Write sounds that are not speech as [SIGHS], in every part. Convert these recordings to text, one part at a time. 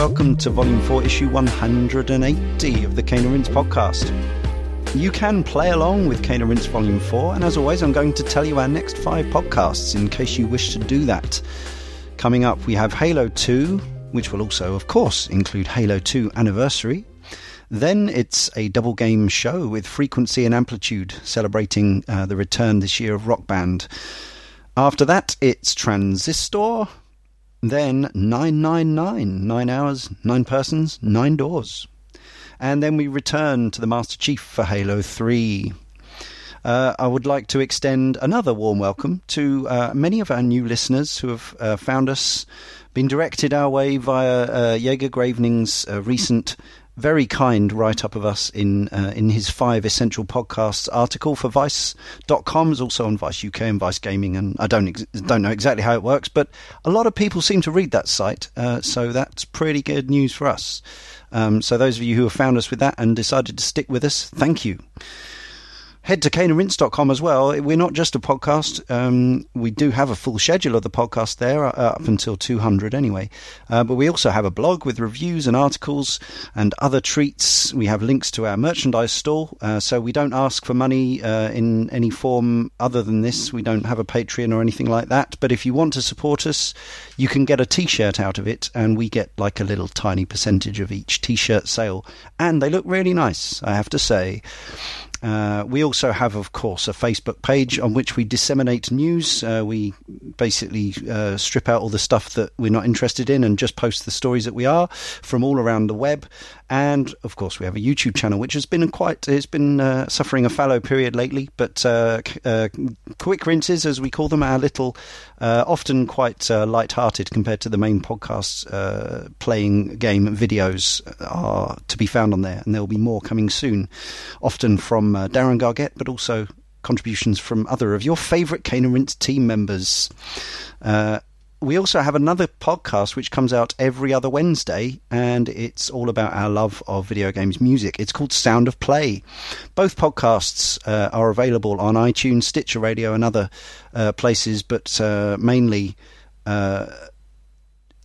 welcome to Volume 4, Issue 180 of the Cane and podcast. You can play along with Cane and Volume 4, and as always, I'm going to tell you our next five podcasts in case you wish to do that. Coming up, we have Halo 2, which will also, of course, include Halo 2 Anniversary. Then it's a double game show with Frequency and Amplitude, celebrating uh, the return this year of Rock Band. After that, it's Transistor, then 999, 9 hours, 9 persons, 9 doors. And then we return to the Master Chief for Halo 3. Uh, I would like to extend another warm welcome to uh, many of our new listeners who have uh, found us, been directed our way via uh, Jagger Gravning's uh, recent very kind write up of us in uh, in his five essential podcasts article for Vice.com is also on Vice UK and Vice Gaming, and I don't ex- don't know exactly how it works, but a lot of people seem to read that site, uh, so that's pretty good news for us. Um, so those of you who have found us with that and decided to stick with us, thank you head to caneandrinse.com as well. We're not just a podcast. Um, we do have a full schedule of the podcast there, uh, up until 200 anyway. Uh, but we also have a blog with reviews and articles and other treats. We have links to our merchandise store. Uh, so we don't ask for money uh, in any form other than this. We don't have a Patreon or anything like that. But if you want to support us, you can get a t shirt out of it, and we get like a little tiny percentage of each t shirt sale. And they look really nice, I have to say. Uh, we also have, of course, a Facebook page on which we disseminate news. Uh, we basically uh, strip out all the stuff that we're not interested in and just post the stories that we are from all around the web. And of course, we have a YouTube channel, which has been quite it's been uh, suffering a fallow period lately. But uh, uh, quick rinses, as we call them, are little, often quite light-hearted compared to the main podcasts. playing game videos are to be found on there, and there will be more coming soon. Often from Darren Gargett, but also contributions from other of your favourite Cane and Rinse team members. Uh, we also have another podcast which comes out every other Wednesday, and it's all about our love of video games music. It's called Sound of Play. Both podcasts uh, are available on iTunes, Stitcher Radio, and other uh, places, but uh, mainly uh,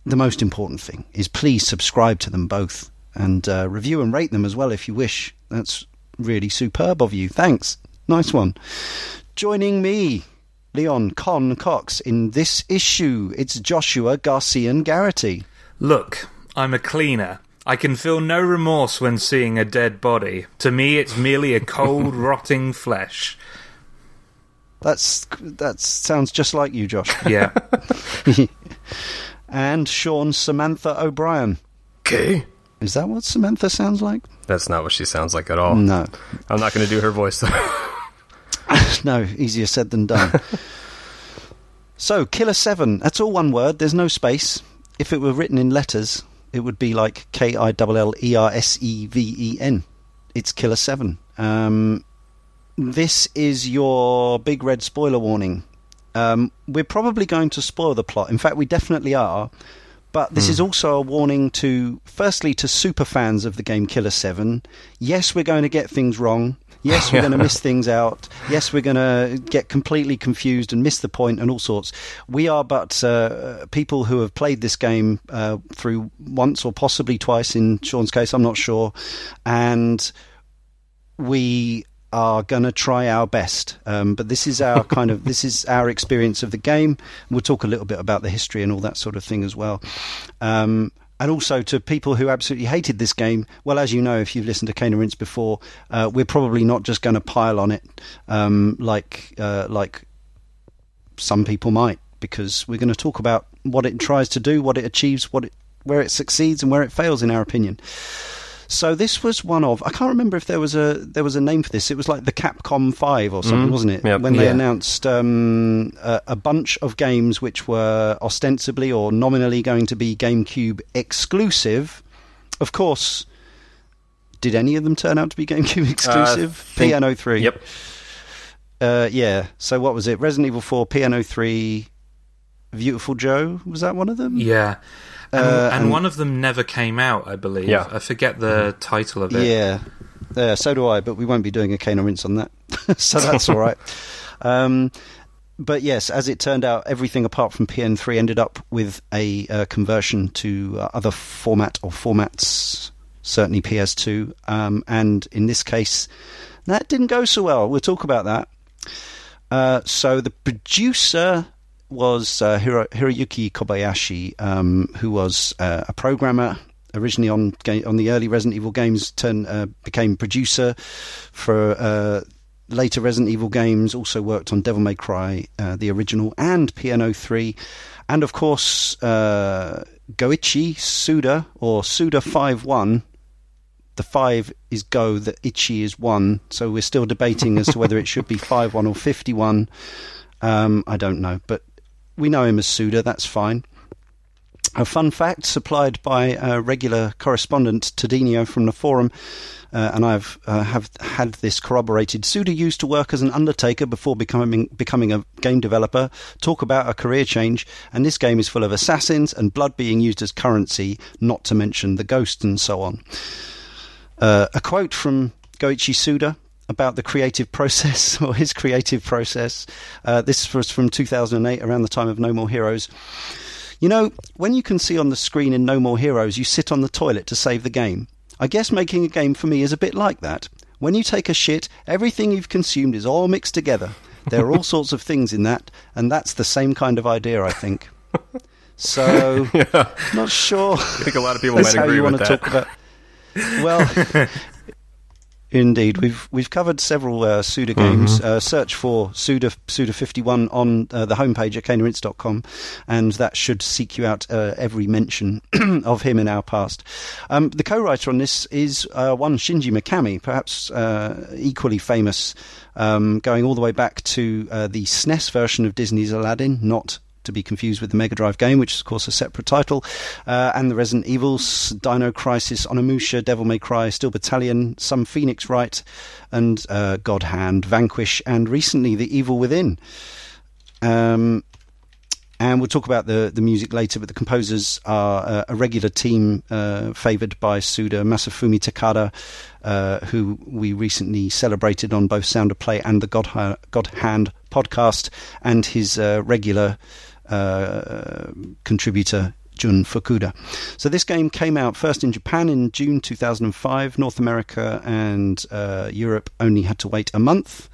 the most important thing is please subscribe to them both and uh, review and rate them as well if you wish. That's really superb of you. Thanks. Nice one. Joining me Leon Con Cox in this issue. It's Joshua Garcian Garrity. Look, I'm a cleaner. I can feel no remorse when seeing a dead body. To me, it's merely a cold, [LAUGHS] rotting flesh. That's that sounds just like you, Josh. [LAUGHS] Yeah. [LAUGHS] and Sean Samantha O'Brien. Okay. Is that what Samantha sounds like? That's not what she sounds like at all. No. I'm not going to do her voice though. [LAUGHS] no, easier said than done. [LAUGHS] so, Killer 7, that's all one word, there's no space. If it were written in letters, it would be like K I L L E R S E V E N. It's Killer 7. Um, this is your big red spoiler warning. Um, we're probably going to spoil the plot. In fact, we definitely are. But this mm. is also a warning to, firstly, to super fans of the game Killer 7. Yes, we're going to get things wrong. Yes, we're going [LAUGHS] to miss things out. Yes, we're going to get completely confused and miss the point and all sorts. We are but uh, people who have played this game uh, through once or possibly twice in Sean's case, I'm not sure. And we are going to try our best. Um, but this is our kind of this is our experience of the game. We'll talk a little bit about the history and all that sort of thing as well. Um, and also to people who absolutely hated this game. Well, as you know, if you've listened to Cane and Rinse before, uh, we're probably not just going to pile on it um, like uh, like some people might, because we're going to talk about what it tries to do, what it achieves, what it, where it succeeds, and where it fails, in our opinion. So this was one of I can't remember if there was a there was a name for this. It was like the Capcom Five or something, mm, wasn't it? Yep, when they yeah. announced um, a, a, bunch of games which were ostensibly or nominally going to be GameCube exclusive. Of course, did any of them turn out to be GameCube [LAUGHS] exclusive? Uh, think, PN3. Yep. Uh, yeah. So what was it? Resident Evil Four, PN3, Beautiful Joe. Was that one of them? Yeah. And, uh, and, and, one of them never came out, I believe. Yeah. I forget the mm-hmm. title of it. Yeah. Yeah, so do I, but we won't be doing a cane or rinse on that. [LAUGHS] so that's all right. [LAUGHS] Um, but yes, as it turned out, everything apart from PN3 ended up with a uh, conversion to uh, other format or formats, certainly PS2. Um, and in this case, that didn't go so well. We'll talk about that. Uh, so the producer was uh, Hiro- Hiroyuki Kobayashi, um, who was uh, a programmer originally on ga- on the early Resident Evil games. Turn uh, became producer for uh, later Resident Evil games. Also worked on Devil May Cry, uh, the original, and PN03, and of course uh, Goichi Suda or Suda Five One. The five is go, the Ichi is one. So we're still debating as to whether it should be five one or fifty one. Um, I don't know, but we know him as Suda. That's fine. A fun fact supplied by a regular correspondent Tadinio from the forum, uh, and I've uh, have had this corroborated. Suda used to work as an undertaker before becoming becoming a game developer. Talk about a career change, and this game is full of assassins and blood being used as currency, not to mention the ghost and so on. Uh, a quote from Goichi Suda about the creative process [LAUGHS] or his creative process. Uh, this was from 2008, around the time of No More Heroes. You know, when you can see on the screen in No More Heroes, you sit on the toilet to save the game. I guess making a game for me is a bit like that. When you take a shit, everything you've consumed is all mixed together. There are all [LAUGHS] sorts of things in that, and that's the same kind of idea, I think. [LAUGHS] So, yeah. not sure. I think a lot of people might agree with that. Well, indeed, we've we've covered several uh, Suda games. Uh, search for Suda Suda fifty one on uh, the homepage at caneandrinse.com, and that should seek you out uh, every mention [CLEARS THROAT] of him in our past. Um, the co-writer on this is uh, one Shinji Mikami, perhaps uh, equally famous, um, going all the way back to uh, the SNES version of Disney's Aladdin, not to be confused with the Mega Drive game, which is, of course, a separate title, uh, and the Resident Evils, Dino Crisis, Onimusha, Devil May Cry, Steel Battalion, some Phoenix Wright, and uh, God Hand, Vanquish, and recently The Evil Within. Um, and we'll talk about the, the music later, but the composers are uh, a regular team uh, favoured by Suda Masafumi Takada, uh, who we recently celebrated on both Sound of Play and the God, God Hand podcast, and his uh, regular uh, contributor, Jun Fukuda. So this game came out first in Japan in June 2005. North America and uh, Europe only had to wait a month.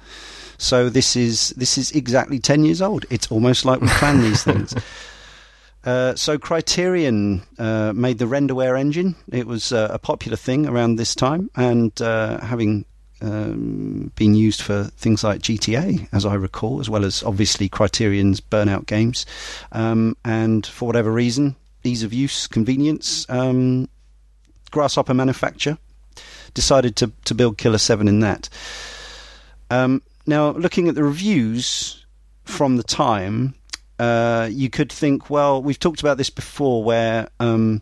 So this is this is exactly ten years old. It's almost like we plan these [LAUGHS] things. Uh, so Criterion uh, made the Renderware engine. It was uh, a popular thing around this time, and uh, having um, been used for things like GTA, as I recall, as well as obviously Criterion's Burnout games. Um, and for whatever reason, ease of use, convenience, um, Grasshopper Manufacture decided to, to build Killer 7 in that. Um, now, looking at the reviews from the time, uh, you could think, well, we've talked about this before where. Um,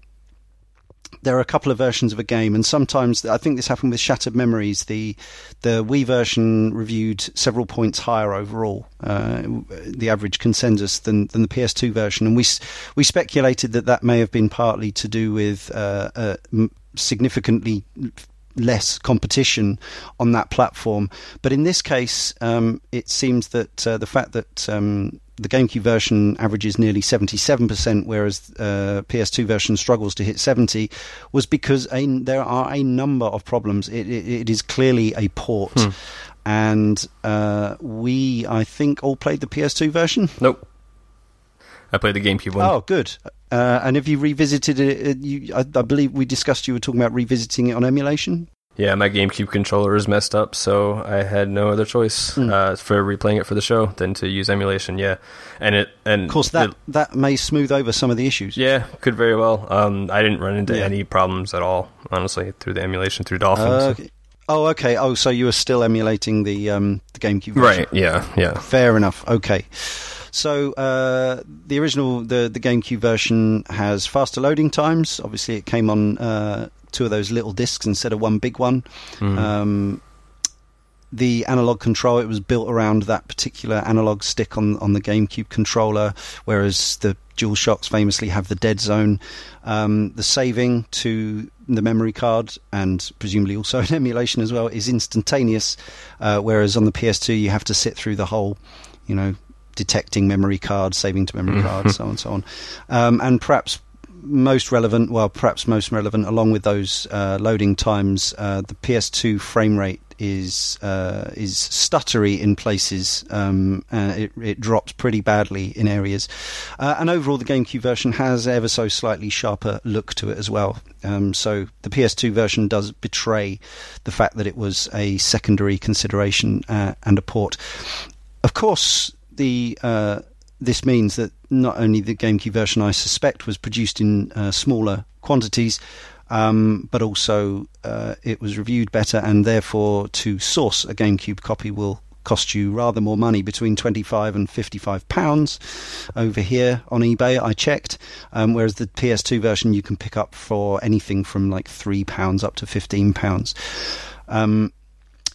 there are a couple of versions of a game, and sometimes I think this happened with Shattered Memories. The the Wii version reviewed several points higher overall, uh, the average consensus than than the PS2 version, and we we speculated that that may have been partly to do with uh, significantly less competition on that platform. But in this case, um, it seems that uh, the fact that um, the GameCube version averages nearly 77%, whereas uh, PS2 version struggles to hit 70, was because a, there are a number of problems. It, it, it is clearly a port. And uh, we, I think, all played the PS2 version. Nope. I played the GameCube one. Oh, good. Uh, and have you revisited it? uh, You, I, I believe we discussed you were talking about revisiting it on emulation. Yeah, my GameCube controller is messed up, so I had no other choice Hmm. uh, for replaying it for the show than to use emulation. Yeah, and it and Of course, that, it- that may smooth over some of the issues. yeah could very well. Um, I didn't run into Yeah. any problems at all, honestly, through the emulation through Dolphin. Uh, so- okay. Oh, okay. Oh, so you were still emulating the um, the GameCube, version. Right? Yeah, yeah. Fair enough. Okay. So uh, the original, the the GameCube version has faster loading times. Obviously, it came on uh, two of those little discs instead of one big one. Um, the analog control it was built around that particular analog stick on on the GameCube controller, whereas the Dual Shocks famously have the dead zone. Um, the saving to the memory card and presumably also [LAUGHS] an emulation as well is instantaneous, uh, whereas on the PS2 you have to sit through the whole, you know, detecting memory cards, saving to memory cards, so on and so on. Um, and perhaps most relevant, well, perhaps most relevant, along with those uh, loading times, uh, the PS2 frame rate is uh, is stuttery in places. Um, uh, it, it, drops pretty badly in areas, uh, and overall, the GameCube version has ever so slightly sharper look to it as well. Um, so the PS2 version does betray the fact that it was a secondary consideration uh, and a port. Of course, the uh, this means that not only the GameCube version, I suspect, was produced in uh, smaller quantities, um, but also uh, it was reviewed better, and therefore to source a GameCube copy will cost you rather more money, between 25 and 55 pounds over here on eBay. I checked, um, whereas the PS2 version you can pick up for anything from like three pounds up to 15 pounds. Um,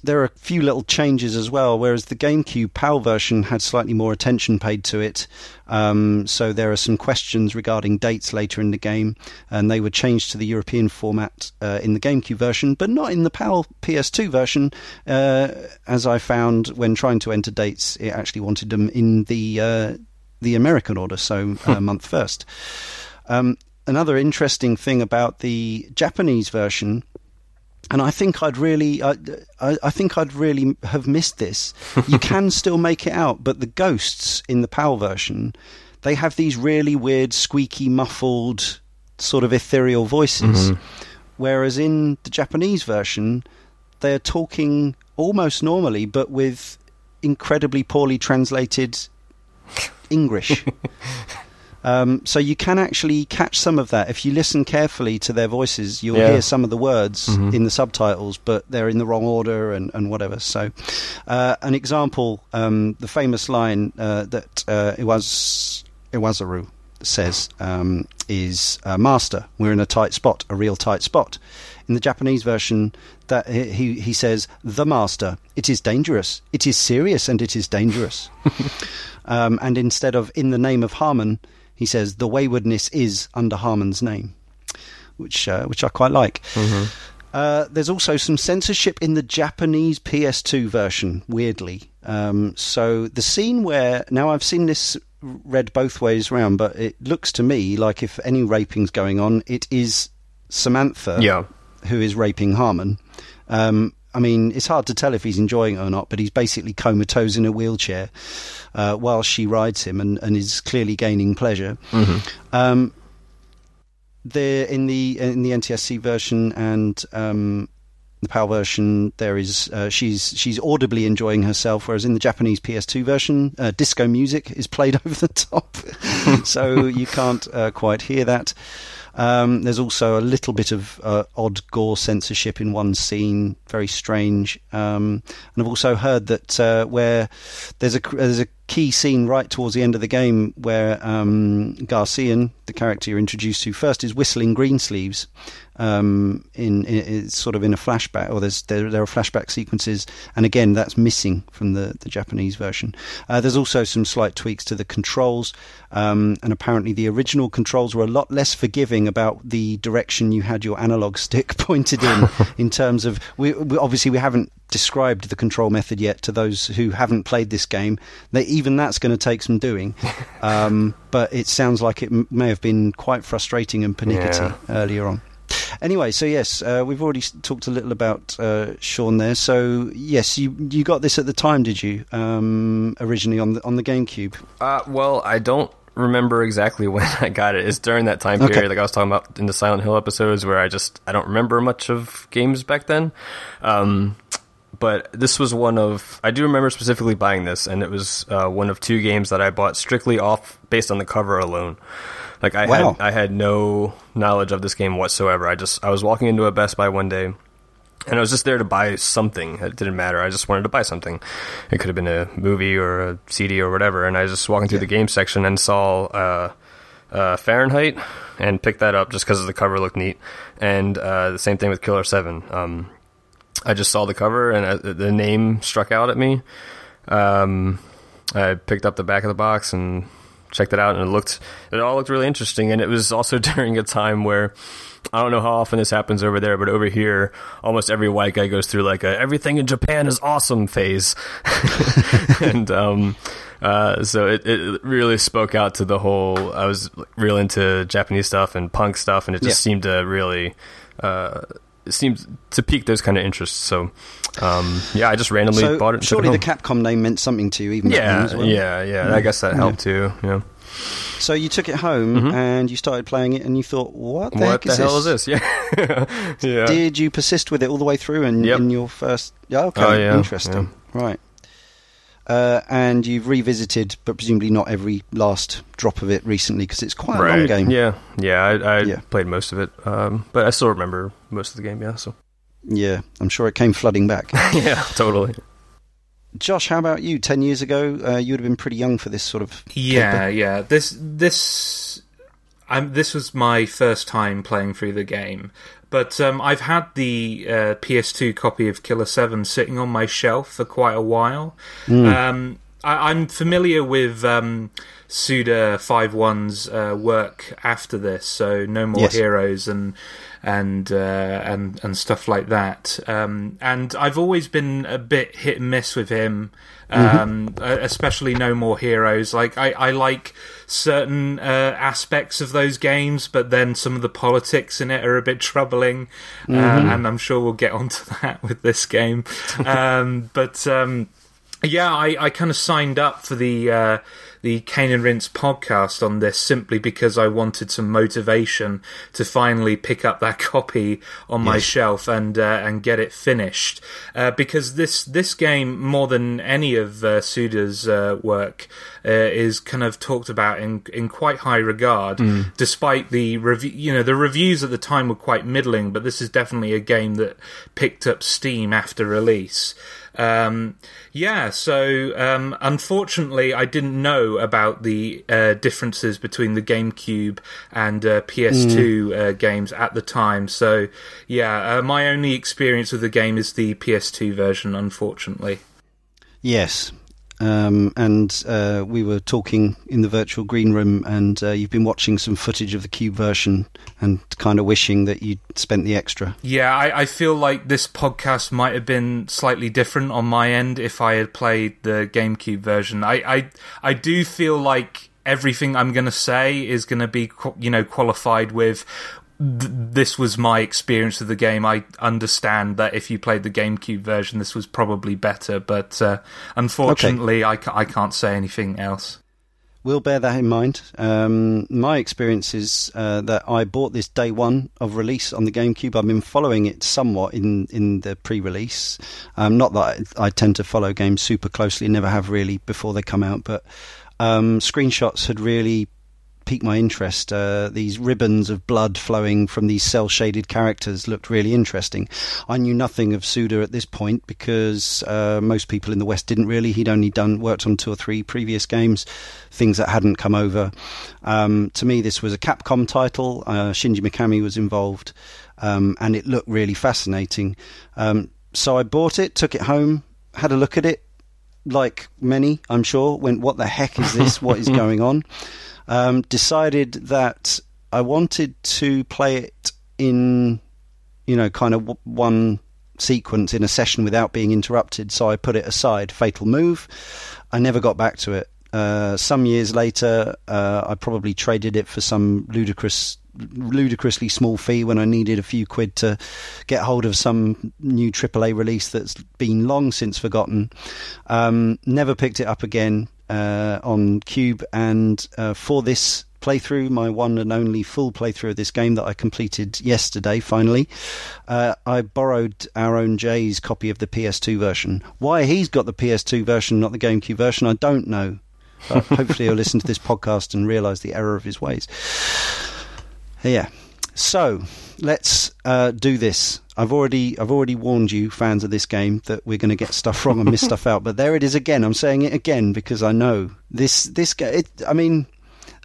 there are a few little changes as well, whereas the GameCube PAL version had slightly more attention paid to it. Um, so there are some questions regarding dates later in the game, and they were changed to the European format uh, in the GameCube version, but not in the PAL PS2 version. Uh, as I found when trying to enter dates, it actually wanted them in the uh, the American order, so uh, month first. Um, another interesting thing about the Japanese version and I think I'd really, I, I, I, think I'd really have missed this. [LAUGHS] You can still make it out, but the ghosts in the PAL version, they have these really weird, squeaky, muffled, sort of ethereal voices. Mm-hmm. Whereas in the Japanese version, they're talking almost normally, but with incredibly poorly translated English. [LAUGHS] Um, so you can actually catch some of that if you listen carefully to their voices. You'll yeah. hear some of the words mm-hmm. in the subtitles, but they're in the wrong order and, and whatever. So, uh, an example, um, the famous line uh, that uh, was Iwazaru says um, is uh, "Master, we're in a tight spot, a real tight spot." In the Japanese version, that he he says, "The Master, it is dangerous, it is serious, and it is dangerous." [LAUGHS] um, and instead of "In the name of Harmon," he says the waywardness is under Harmon's name, which uh, which I quite like. Mm-hmm. Uh, there's also some censorship in the Japanese PS2 version, weirdly. Um, so the scene where now I've seen this read both ways round, but it looks to me like if any raping's going on, it is Samantha yeah. who is raping Harmon. Um, I mean, it's hard to tell if he's enjoying it or not, but he's basically comatose in a wheelchair uh, while she rides him and, and is clearly gaining pleasure. Mm-hmm. Um, there in the in the NTSC version and um, the PAL version, there is uh, she's she's audibly enjoying herself, whereas in the Japanese PS2 version, uh, disco music is played [LAUGHS] over the top, [LAUGHS] so you can't uh, quite hear that. Um, there's also a little bit of uh, odd gore censorship in one scene, very strange. Um, and I've also heard that uh, where there's a there's a key scene right towards the end of the game where um, Garcian, the character you're introduced to first, is whistling Greensleeves, um, in, in sort of in a flashback, or there's there, there, are flashback sequences, and again that's missing from the the Japanese version. Uh, there's also some slight tweaks to the controls, um, and apparently the original controls were a lot less forgiving about the direction you had your analog stick [LAUGHS] pointed in, [LAUGHS] in terms of we, we, obviously we haven't described the control method yet to those who haven't played this game. They, even that's going to take some doing, [LAUGHS] um, but it sounds like it m- may have been quite frustrating and pernickety yeah. earlier on. Anyway, so yes, uh, we've already talked a little about uh, Sean there. So yes, you you got this at the time, did you? Um, originally on the on the GameCube. Uh, well, I don't remember exactly [LAUGHS] when I got it. It's during that time period, okay. like I was talking about in the Silent Hill episodes, where I just I don't remember much of games back then. Um, but this was one of I do remember specifically buying this, and it was uh, one of two games that I bought strictly off based on the cover alone. Like I wow. had I had no knowledge of this game whatsoever. I just I was walking into a Best Buy one day and I was just there to buy something. It didn't matter. I just wanted to buy something. It could have been a movie or a CD or whatever. And I was just walking through yeah. the game section and saw uh, uh, Fahrenheit and picked that up just because the cover looked neat. And uh, the same thing with Killer Seven. Um, I just saw the cover and uh, the name struck out at me. Um, I picked up the back of the box and checked it out, and it looked it all looked really interesting. And it was also [LAUGHS] during a time where I don't know how often this happens over there, but over here, almost every white guy goes through like a everything in Japan is awesome phase, [LAUGHS] and um, uh, so it, it really spoke out to the whole. I was real into Japanese stuff and punk stuff, and it just Yeah. seemed to really. Uh, it seemed to pique those kind of interests. So, um, yeah, I just randomly So bought it. Surely it the. Capcom name meant something to you, even yeah, as well. yeah, yeah. I guess that helped too. Yeah. So you took it home and you started playing it, and you thought, "What the, Mm-hmm. what heck the is hell this? is this? Yeah, [LAUGHS] yeah. Did you persist with it all the way through? And Yep. in your first, yeah, okay, Oh, yeah, interesting, right? Uh, and you've revisited, but presumably not every last drop of it recently, because it's quite a long game. Yeah, yeah. I, I Yeah. played most of it, um, but I still remember most of the game. Yeah, so Yeah, I'm sure it came flooding back. [LAUGHS] yeah, totally. Josh, how about you? Ten years ago, uh, you would have been pretty young for this sort of. Yeah, caper. yeah. This this um, this was my first time playing through the game, but um, I've had the uh, PS2 copy of Killer Seven sitting on my shelf for quite a while. Um, I, I'm familiar with um, Suda Five One's uh, work after this, so No More Yes. Heroes and and uh, and and stuff like that. Um, and I've always been a bit hit and miss with him, um, uh, especially No More Heroes. Like I, I like certain uh, aspects of those games, but then some of the politics in it are a bit troubling, uh, and I'm sure we'll get onto [LAUGHS] that with this game. [LAUGHS] um, but um, yeah, I, I kind of signed up for the uh, the Cane and Rinse podcast on this simply because I wanted some motivation to finally pick up that [LAUGHS] copy on my Yes. shelf and uh, and get it finished. Uh, because this this game, more than any of uh, Suda's uh, work, uh, is kind of talked about in in quite high regard. Despite the review, you know, the reviews at the time were quite middling, but this is definitely a game that picked up steam after release. Um, yeah, so um, unfortunately, I didn't know about the uh, differences between the GameCube and uh, PS2 uh, games at the time. So, yeah, uh, my only experience with the game is the PS2 version, unfortunately. Yes. Um, and uh, we were talking in the virtual green room, and uh, you've been watching some footage of the Cube version and kind of wishing that you'd spent the extra. Yeah, I, I feel like this podcast might have been slightly different on my end if I had played the GameCube version. I, I, I do feel like everything I'm going to say is going to be, you know, qualified with. Th- This was my experience of the game. I understand that if you played the GameCube version, this was probably better, but uh, unfortunately, I, ca- I can't say anything else. We'll bear that in mind. Um, my experience is uh, that I bought this day one of release on the GameCube. I've been following it somewhat in, in the pre-release. Um, not that I, I tend to follow games super closely, never have really before they come out, but um, screenshots had really piqued my interest. Uh, these ribbons of blood flowing from these cell shaded characters looked really interesting. I knew nothing of Suda at this point because uh, most people in the West didn't really. He'd only done worked on two or three previous games, things that hadn't come over. Um, to me, this was a Capcom title. Uh, Shinji Mikami was involved, um, and it looked really fascinating. Um, so I bought it, took it home, had a look at it. Like many, I'm sure, went, "What the heck is this? what is [LAUGHS] going on?" Um, decided that I wanted to play it in, you know, kind of w- one sequence in a session without being interrupted. So I put it aside. Fatal move. I never got back to it. Uh, some years later, uh, I probably traded it for some ludicrous, ludicrously small fee when I needed a few quid to get hold of some new AAA release that's been long since forgotten. Um, never picked it up again uh, on Cube, and uh, for this playthrough, my one and only full playthrough of this game that I completed yesterday, finally, uh, I borrowed our own Jay's copy of the PS2 version. Why he's got the PS2 version, not the GameCube version, I don't know. Hopefully, he'll listen to this [LAUGHS] podcast and realise the error of his ways. Yeah. So let's uh, do this. I've already I've already warned you, fans of this game, that we're going to get stuff wrong and miss [LAUGHS] stuff out. But there it is again. I'm saying it again because I know this this game. I mean,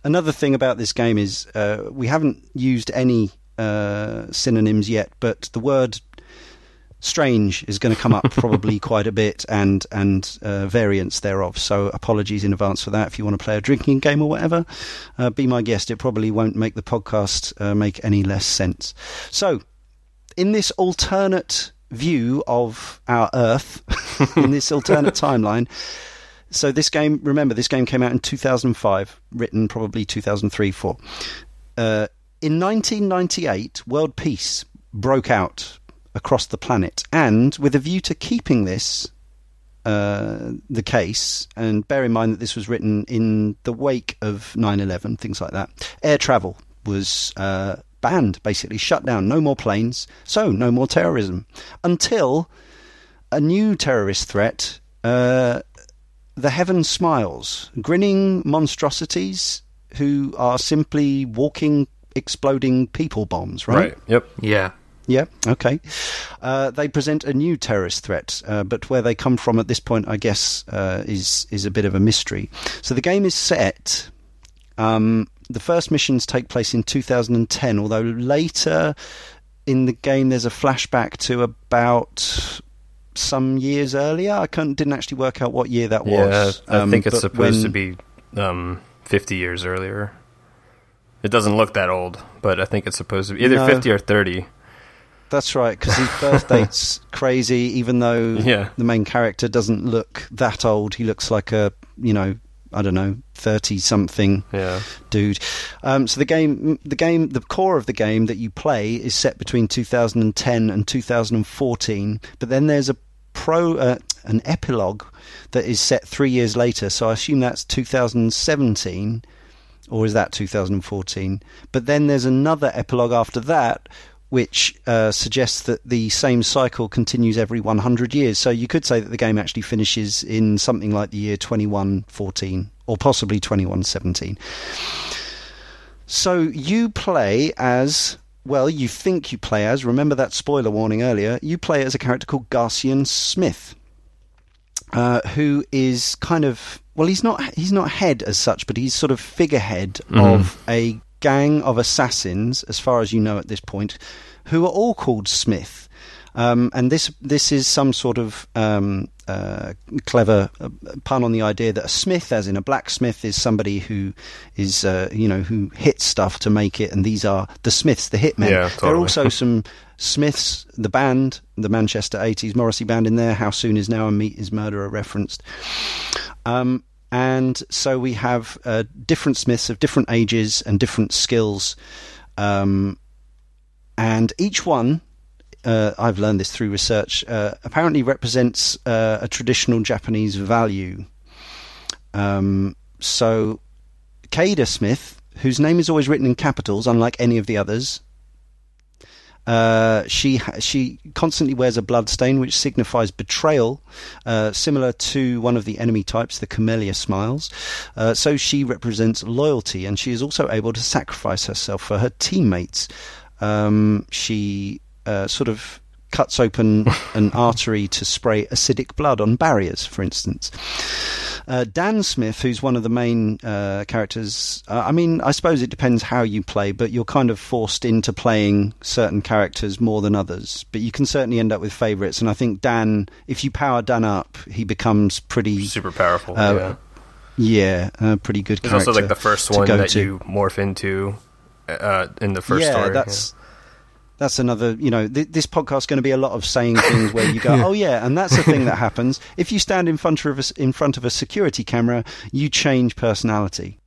another thing about this game is uh, we haven't used any uh, synonyms yet, but the word strange is going to come up probably [LAUGHS] quite a bit and and uh, variants thereof. So apologies in advance for that. If you want to play a drinking game or whatever, uh, be my guest. It probably won't make the podcast uh, make any less sense. So, in this alternate view of our Earth, in this alternate [LAUGHS] timeline. So this game, remember, this game came out in 2005, written probably 2003, 4. Uh, in 1998, world peace broke out across the planet, and with a view to keeping this uh, the case, and bear in mind that this was written in the wake of 9/11, things like that. Air travel was uh, banned, basically shut down. No more planes, so no more terrorism until a new terrorist threat. Uh, the heaven smiles, grinning monstrosities who are simply walking, exploding people bombs. Right. Right. Yep. Yeah. Yeah, okay. Uh, they present a new terrorist threat, uh, but where they come from at this point, I guess, uh, is is a bit of a mystery. So the game is set. Um, the first missions take place in 2010, although later in the game there's a flashback to about some years earlier. I couldn't, didn't actually work out what year that was. Yeah, I Um, think it's supposed to be um, 50 years earlier. It doesn't look that old, but I think it's supposed to be either No. 50 or 30. That's right, because his [LAUGHS] birth date's crazy. Even though Yeah. the main character doesn't look that old, he looks like a you know I don't know thirty something Yeah. dude. Um, so the game, the game, the core of the game that you play is set between 2010 and 2014. But then there's a pro, uh, an epilogue that is set three years later. So I assume that's 2017, or is that 2014? But then there's another epilogue after that. Which uh, suggests that the same cycle continues every 100 years. So you could say that the game actually finishes in something like the year 2114 or possibly 2117. So you play as well. You think you play as. Remember that spoiler warning earlier. You play as a character called Garcian Smith, uh, who is kind of well. He's not. He's not head as such, but he's sort of figurehead of a gang of assassins, as far as you know at this point, who are all called Smith. Um, and this this is some sort of um, uh, clever uh, pun on the idea that a smith, as in a blacksmith, is somebody who is uh, you know who hits stuff to make it, and these are the Smiths, the hitmen. Yeah, There are also [LAUGHS] some Smiths, the band, the Manchester '80s Morrissey band in there. How soon is now and Meat Is Murder referenced. Um, and so we have uh, different Smiths of different ages and different skills. Um, and each one, uh, I've learned this through research, uh, apparently represents uh, a traditional Japanese value. Um, so, Kaede Smith, whose name is always written in capitals, unlike any of the others, uh, she she constantly wears a blood stain, which signifies betrayal, uh, similar to one of the enemy types, the Camellia Smiles. Uh, so she represents loyalty, and she is also able to sacrifice herself for her teammates. Um, she uh, sort of cuts open [LAUGHS] an artery to spray acidic blood on barriers, for instance. Uh, Dan Smith, who's one of the main uh, characters, uh, I mean, I suppose it depends how you play, but you're kind of forced into playing certain characters more than others. But you can certainly end up with favourites, and I think Dan, if you power Dan up, he becomes pretty, Super powerful. Uh, yeah. yeah, a pretty good character. also like the first one that to. you morph into uh, in the first yeah, story. that's that's another. You know, th- this podcast's going to be a lot of saying [LAUGHS] things where you go, "Oh yeah," and that's the thing that happens if you stand in front of a, in front of a security camera. You change personality,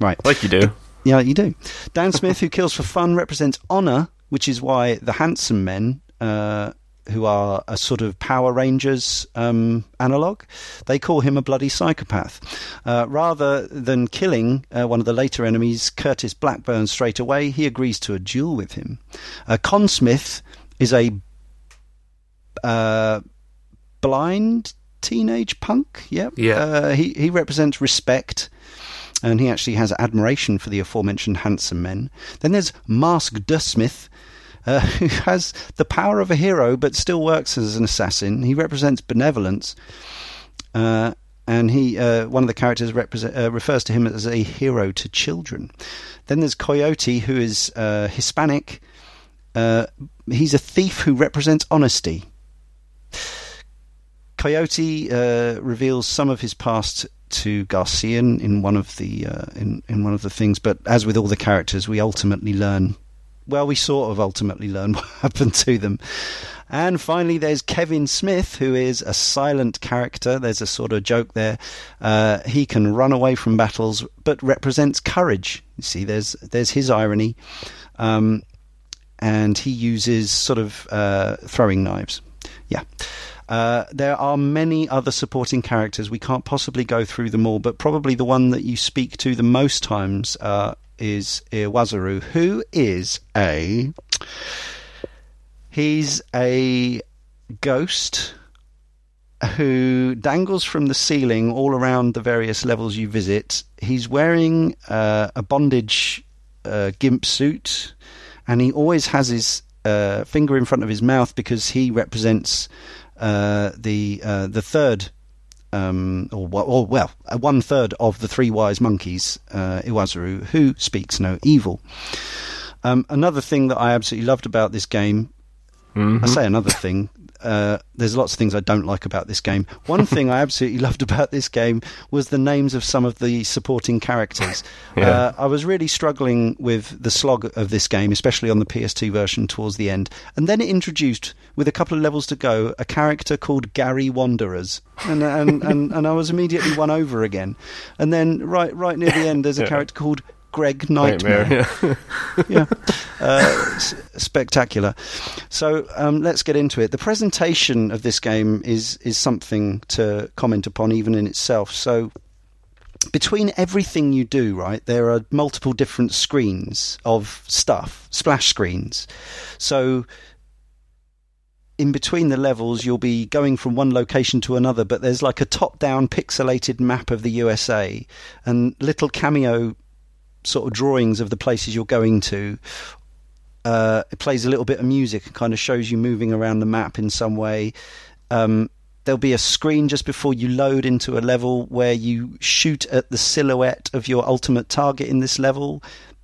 right? like you do. Yeah, you do. Dan Smith, who kills for fun, represents honor, which is why the handsome men, uh, who are a sort of Power Rangers um, analog, they call him a bloody psychopath. Uh, rather than killing uh, one of the later enemies, Curtis Blackburn, straight away, he agrees to a duel with him. Uh, Con Smith is a uh, blind teenage punk. Yep. Yeah. Uh, he he represents respect and he actually has admiration for the aforementioned handsome men. Then there's Mask de Smith, uh, who [LAUGHS] has the power of a hero but still works as an assassin. He represents benevolence, uh, and he uh, one of the characters represent, uh, refers to him as a hero to children. Then there's Coyote, who is uh, Hispanic. Uh, he's a thief who represents honesty. Coyote reveals some of his past to Garcian in one of the uh, in in one of the things, but as with all the characters, we ultimately learn. Well, we sort of ultimately learn [LAUGHS] what happened to them. And finally, there's Kevin Smith, who is a silent character. There's a sort of joke there. Uh, he can run away from battles, but represents courage. You see, there's there's his irony, um, and he uses sort of uh, throwing knives. Yeah. Uh, there are many other supporting characters. We can't possibly go through them all, but probably the one that you speak to the most times uh, is Iwazaru, who is a He's a ghost who dangles from the ceiling all around the various levels you visit. He's wearing uh, a bondage uh, gimp suit, and he always has his uh, finger in front of his mouth because he represents uh, the uh, the third. Um, or, or, well, one third of the three wise monkeys, uh, Iwazaru, who speaks no evil. Um, another thing that I absolutely loved about this game Mm-hmm. I say another thing. Uh, there's lots of things I don't like about this game. One thing I absolutely loved about this game was the names of some of the supporting characters. [LAUGHS] yeah. uh, I was really struggling with the slog of this game, especially on the PS2 version towards the end. And then it introduced, with a couple of levels to go, a character called Gary Wanderers. And, and, and, and I was immediately won over again. And then right, right near the end, there's a [LAUGHS] yeah. character called Greg Nightmare. Nightmare [LAUGHS] yeah, yeah. Uh, s- spectacular. So um, let's get into it. The presentation of this game is is something to comment upon, even in itself. So between everything you do, right, there are multiple different screens of stuff, splash screens. So in between the levels, you'll be going from one location to another, but there's like a top down pixelated map of the USA and little cameo sort of drawings of the places you're going to. Uh, it plays a little bit of music and kind of shows you moving around the map in some way. Um, there'll be a screen just before you load into a level where you shoot at the silhouette of your ultimate target in this level.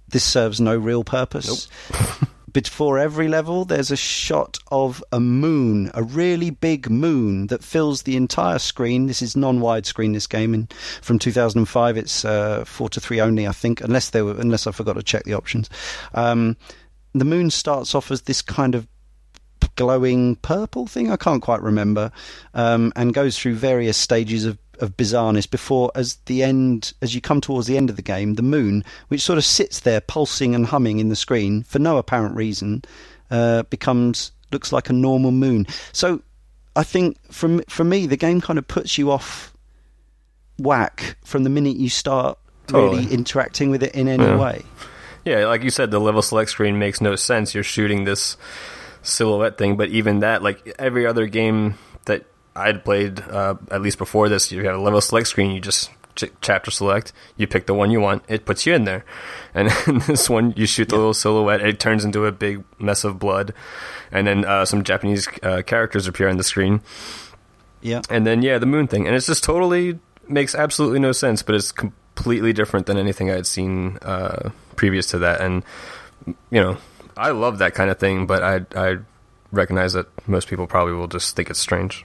This serves no real purpose. Nope. [LAUGHS] before every level, there's a shot of a moon, a really big moon that fills the entire screen. This is non-widescreen. This game, and from 2005, it's uh, four to three only, I think, unless they were, unless I forgot to check the options. Um, the moon starts off as this kind of glowing purple thing. I can't quite remember, um, and goes through various stages of of bizarreness before as the end as you come towards the end of the game the moon which sort of sits there pulsing and humming in the screen for no apparent reason uh, becomes looks like a normal moon so i think from for me the game kind of puts you off whack from the minute you start totally. really interacting with it in any yeah. way yeah like you said the level select screen makes no sense you're shooting this silhouette thing but even that like every other game that I'd played uh, at least before this. You have a level select screen. You just ch- chapter select. You pick the one you want. It puts you in there. [LAUGHS] And this one, you shoot the little silhouette. It turns into a big mess of blood, and then uh, some Japanese uh, characters appear on the screen. Yeah. And then yeah, the moon thing, and it's just totally makes absolutely no sense, but it's completely different than anything I had seen uh, previous to that. And you know, I love that kind of thing, but I I recognize that most people probably will just think it's strange.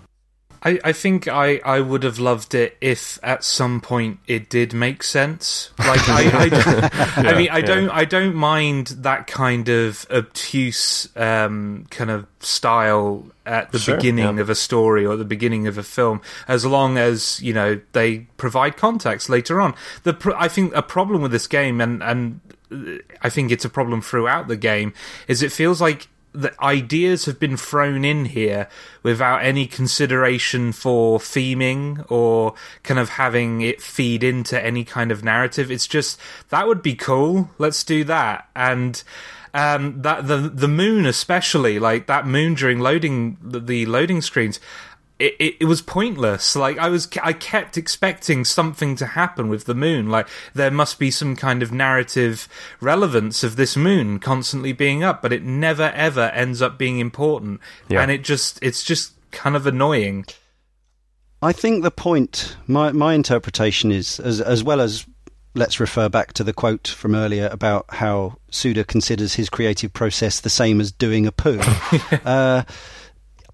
I, I think I, I would have loved it if at some point it did make sense. Like I, I, [LAUGHS] yeah, I mean I yeah. don't I don't mind that kind of obtuse um, kind of style at the sure, beginning yeah. of a story or the beginning of a film, as long as you know they provide context later on. The I think a problem with this game and and I think it's a problem throughout the game is it feels like the ideas have been thrown in here without any consideration for theming or kind of having it feed into any kind of narrative. It's just that would be cool. Let's do that. And um, that the the moon especially like that moon during loading the, the loading screens it, it, it, was pointless. Like I was, I kept expecting something to happen with the moon. Like there must be some kind of narrative relevance of this moon constantly being up, but it never ever ends up being important. Yeah. And it just, it's just kind of annoying. I think the point, my my interpretation is, as as well as let's refer back to the quote from earlier about how Suda considers his creative process the same as doing a poo. [LAUGHS] uh,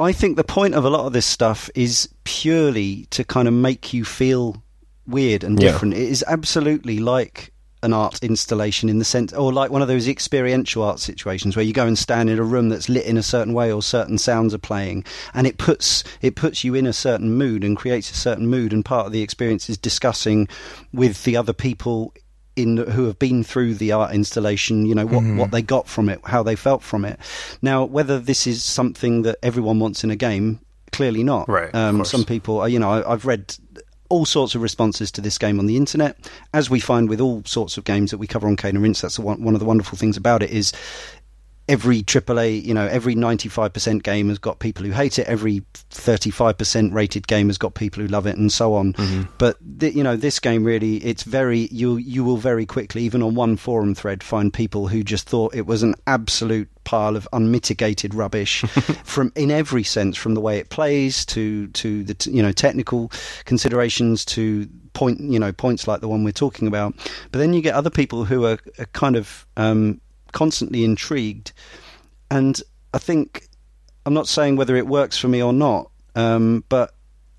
I think the point of a lot of this stuff is purely to kind of make you feel weird and Yeah. different. It is absolutely like an art installation in the sense, or like one of those experiential art situations where you go and stand in a room that's lit in a certain way, or certain sounds are playing, and it puts it puts you in a certain mood and creates a certain mood. And part of the experience is discussing with the other people in who have been through the art installation, you know what what they got from it, how they felt from it. Now, whether this is something that everyone wants in a game, clearly not. Right, Um, some people, you know, I, I've read all sorts of responses to this game on the internet, as we find with all sorts of games that we cover on Cane and Rinse. That's one, one of the wonderful things about it is every AAA, you know, every 95% game has got people who hate it. Every 35% rated game has got people who love it, and so on. But th- you know, this game really, it's very you you will very quickly, even on one forum thread, find people who just thought it was an absolute pile of unmitigated rubbish [LAUGHS] from in every sense, from the way it plays to to the t- you know technical considerations to point you know points like the one we're talking about. But then you get other people who are, are kind of um, constantly intrigued, and I think I'm not saying whether it works for me or not, um, but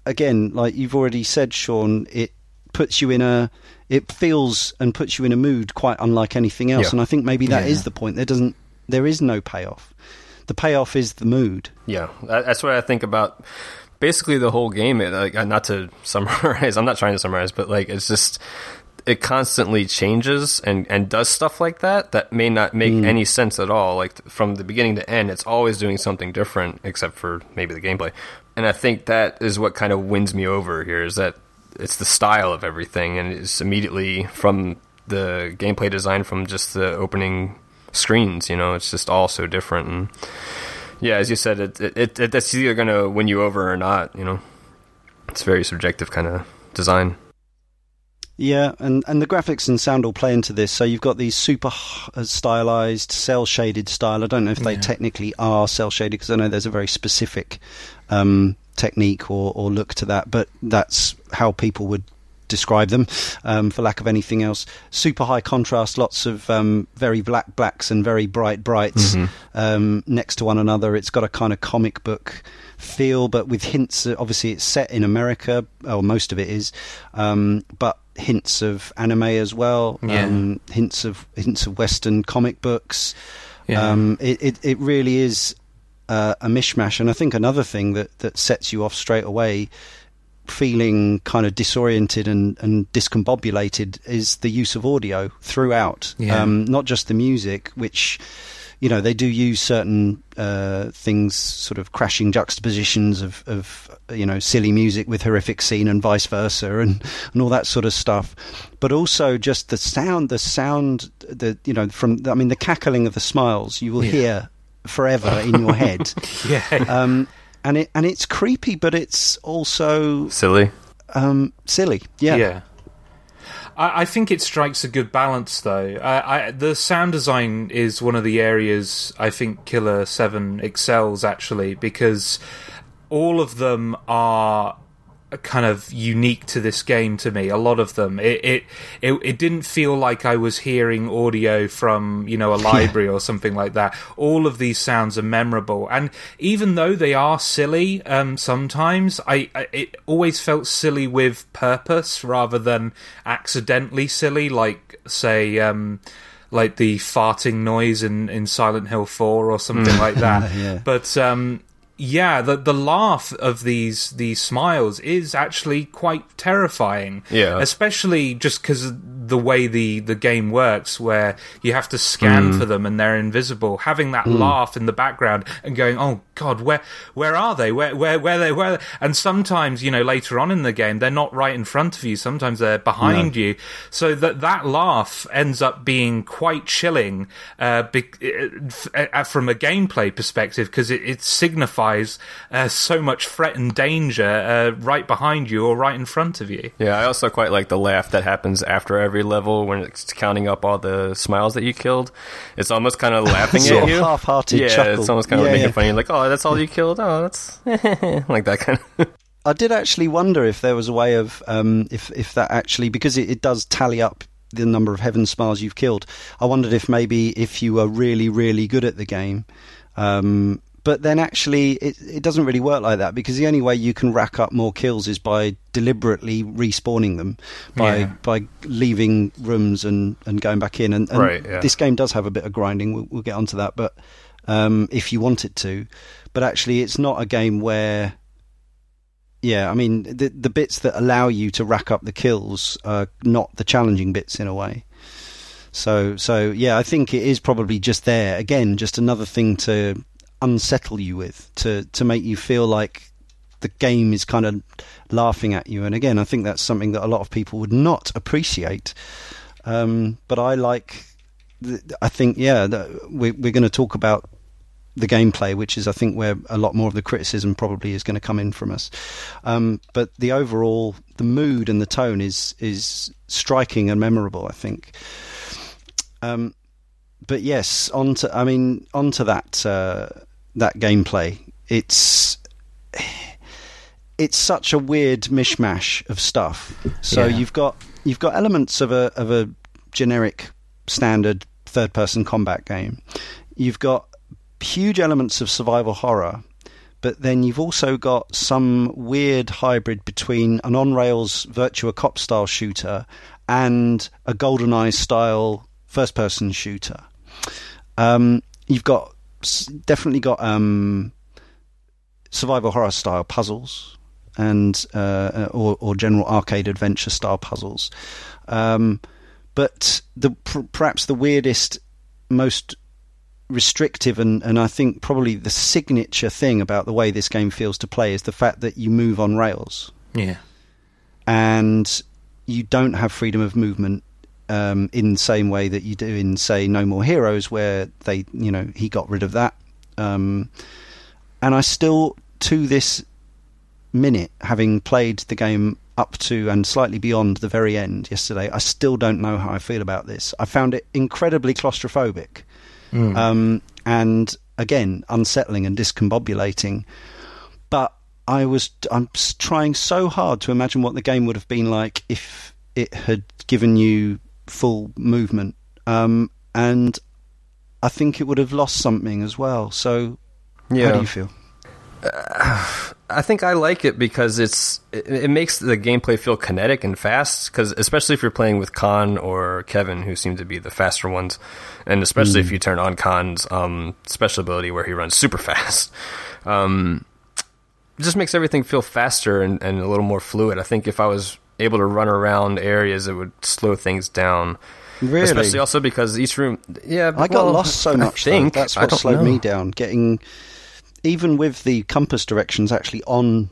again, like you've already said, Sean, it puts you in a it feels and puts you in a mood quite unlike anything else, Yeah. and I think maybe that is Yeah. the point. There doesn't there is no payoff. The payoff is the mood. Yeah, that's what I think about. Basically, the whole game. Like, not to summarize, [LAUGHS] I'm not trying to summarize, but like it's just it constantly changes and and does stuff like that that may not make mm. any sense at all. Like from the beginning to end, it's always doing something different, except for maybe the gameplay. And I think that is what kind of wins me over here. Is that it's the style of everything, and it's immediately from the gameplay design from just the opening screens. You know, it's just all so different and. Yeah, as you said, it, it, it, it that's either going to win you over or not. You know, it's very subjective kind of design. Yeah, and, and the graphics and sound all play into this. So you've got these super uh, stylized, cel shaded style. I don't know if they Yeah. technically are cel shaded because I know there's a very specific um, technique or, or look to that, but that's how people would describe them, um, for lack of anything else. Super high contrast, lots of um, very black blacks and very bright brights um, next to one another. It's got a kind of comic book feel, but with hints. Obviously, it's set in America, or most of it is, um, but hints of anime as well. Yeah. Um, hints of hints of Western comic books. Yeah. Um, it, it it really is uh, a mishmash, and I think another thing that that sets you off straight away. Feeling kind of disoriented and, and discombobulated is the use of audio throughout. Yeah. Um, not just the music, which you know they do use certain uh, things, sort of crashing juxtapositions of, of you know silly music with horrific scene and vice versa, and and all that sort of stuff. But also just the sound, the sound, the you know from I mean the cackling of the smiles you will Yeah. hear forever in your head. [LAUGHS] yeah. Um, and it and it's creepy, but it's also Silly. um, silly. Yeah. Yeah. I, I think it strikes a good balance, though. I, I, the sound design is one of the areas I think Killer 7 excels, actually, because all of them are kind of unique to this game to me. A lot of them. It it it, it didn't feel like I was hearing audio from you know a library or something like that. All of these sounds are memorable, and even though they are silly, um, sometimes I, I it always felt silly with purpose rather than accidentally silly. Like say. Um, like the farting noise in, in Silent Hill 4 or something like that. [LAUGHS] Yeah. But um, yeah, the the laugh of these these smiles is actually quite terrifying. Yeah. especially just because the way the the game works, where you have to scan for them and they're invisible. Having that laugh in the background and going, "Oh God, where where are they? Where where where they where?" And sometimes you know later on in the game they're not right in front of you. Sometimes they're behind you. So that that laugh ends up being quite chilling uh, be- uh, from a gameplay perspective because it, it signifies uh, so much threat and danger uh, right behind you or right in front of you. Yeah, I also quite like the laugh that happens after every level when it's counting up all the smiles that you killed. It's almost kind of [LAUGHS] laughing at you. half-hearted yeah, chuckle. it's almost kind of Yeah, making yeah. fun. You're like, oh, that's all you killed. Oh, that's [LAUGHS] like that kind of. [LAUGHS] I did actually wonder if there was a way of um, if if that actually because it, it does tally up the number of heaven smiles you've killed. I wondered if maybe if you were really really good at the game, um, but then actually it, it doesn't really work like that because the only way you can rack up more kills is by deliberately respawning them by Yeah. by leaving rooms and, and going back in. And, and Right, yeah. this game does have a bit of grinding. We'll, we'll get onto that. But um, if you want it to. But actually it's not a game where yeah I mean the the bits that allow you to rack up the kills are not the challenging bits in a way. So so yeah I think it is probably just there. Again just another thing to unsettle you with to to make you feel like the game is kind of laughing at you. And again I think that's something that a lot of people would not appreciate. Um, but I like I think yeah we, we're going to talk about the gameplay which is I think where a lot more of the criticism probably is going to come in from us. Um, but the overall the mood and the tone is is striking and memorable I think. Um, but yes, onto I mean onto that uh, that gameplay. It's it's such a weird mishmash of stuff. So Yeah. you've got you've got elements of a of a generic standard third person combat game. You've got huge elements of survival horror, but then you've also got some weird hybrid between an on rails Virtua Cop style shooter and a GoldenEye style first person shooter. Um, you've got definitely got um, survival horror style puzzles and uh, or, or general arcade adventure style puzzles. Um, but the pr- perhaps the weirdest, most restrictive and, and I think probably the signature thing about the way this game feels to play is the fact that you move on rails Yeah. and you don't have freedom of movement um, in the same way that you do in, say, No More Heroes, where they, you know, he got rid of that. Um, and I still, to this minute, having played the game up to and slightly beyond the very end yesterday, I still don't know how I feel about this. I found it incredibly claustrophobic, um, and again unsettling and discombobulating. But I was I'm trying so hard to imagine what the game would have been like if it had given you full movement, um, and I think it would have lost something as well. So, how do you feel? I think I like it because it's it, it makes the gameplay feel kinetic and fast. Because especially if you're playing with Con or Kevin, who seem to be the faster ones, and especially if you turn on Con's um, special ability where he runs super [LAUGHS] fast, um, it just makes everything feel faster and, and a little more fluid. I think if I was able to run around areas, it would slow things down. Really? Especially also because each room, yeah, I got well, lost so I much. though. think That's what slowed know. me down. Getting even with the compass directions actually on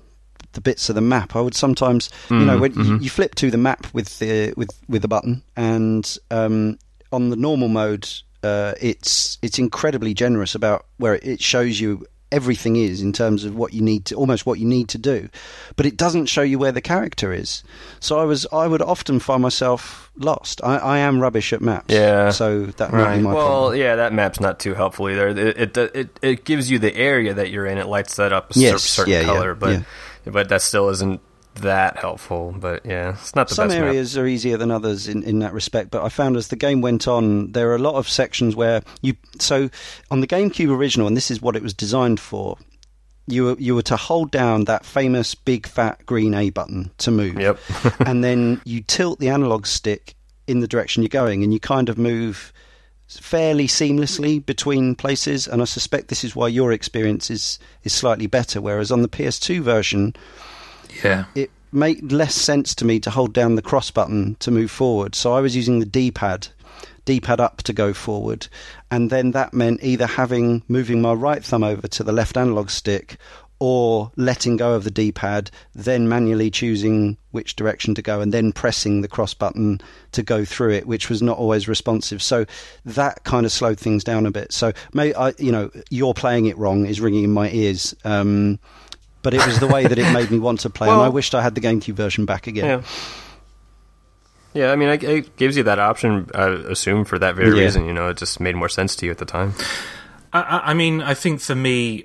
the bits of the map, I would sometimes, you Mm, know, when you, mm-hmm. you flip to the map with the with with a button, and um, on the normal mode, uh, it's it's incredibly generous about where it shows you everything is in terms of what you need to almost what you need to do but it doesn't show you where the character is so i was i would often find myself lost i, I am rubbish at maps Yeah. so that might Right. be my well, problem yeah, that map's not too helpful either. It it it, it gives you the area that you're in. It lights that up a Yes, certain yeah, yeah, color, but yeah. but that still isn't that helpful. But yeah, it's not the Some best map. areas are easier than others in, in that respect, but I found as the game went on, there are a lot of sections where you. So on the GameCube original, and this is what it was designed for, you were, you were to hold down that famous big fat green A button to move. Yep. [LAUGHS] and then you tilt the analog stick in the direction you're going, and you kind of move fairly seamlessly between places. And I suspect this is why your experience is, is slightly better, whereas on the PS2 version, Yeah. it made less sense to me to hold down the cross button to move forward. So I was using the D-pad, D-pad up to go forward, and then that meant either having moving my right thumb over to the left analog stick or letting go of the D-pad, then manually choosing which direction to go and then pressing the cross button to go through it, which was not always responsive. So that kind of slowed things down a bit. So may I, you know, you're playing it wrong is ringing in my ears. Um, but it was the way that it made me want to play, and I wished I had the GameCube version back again. yeah. Yeah, I mean, it, it gives you that option. I assume for that very Yeah. reason. You know, it just made more sense to you at the time. I- I, I mean, I think for me,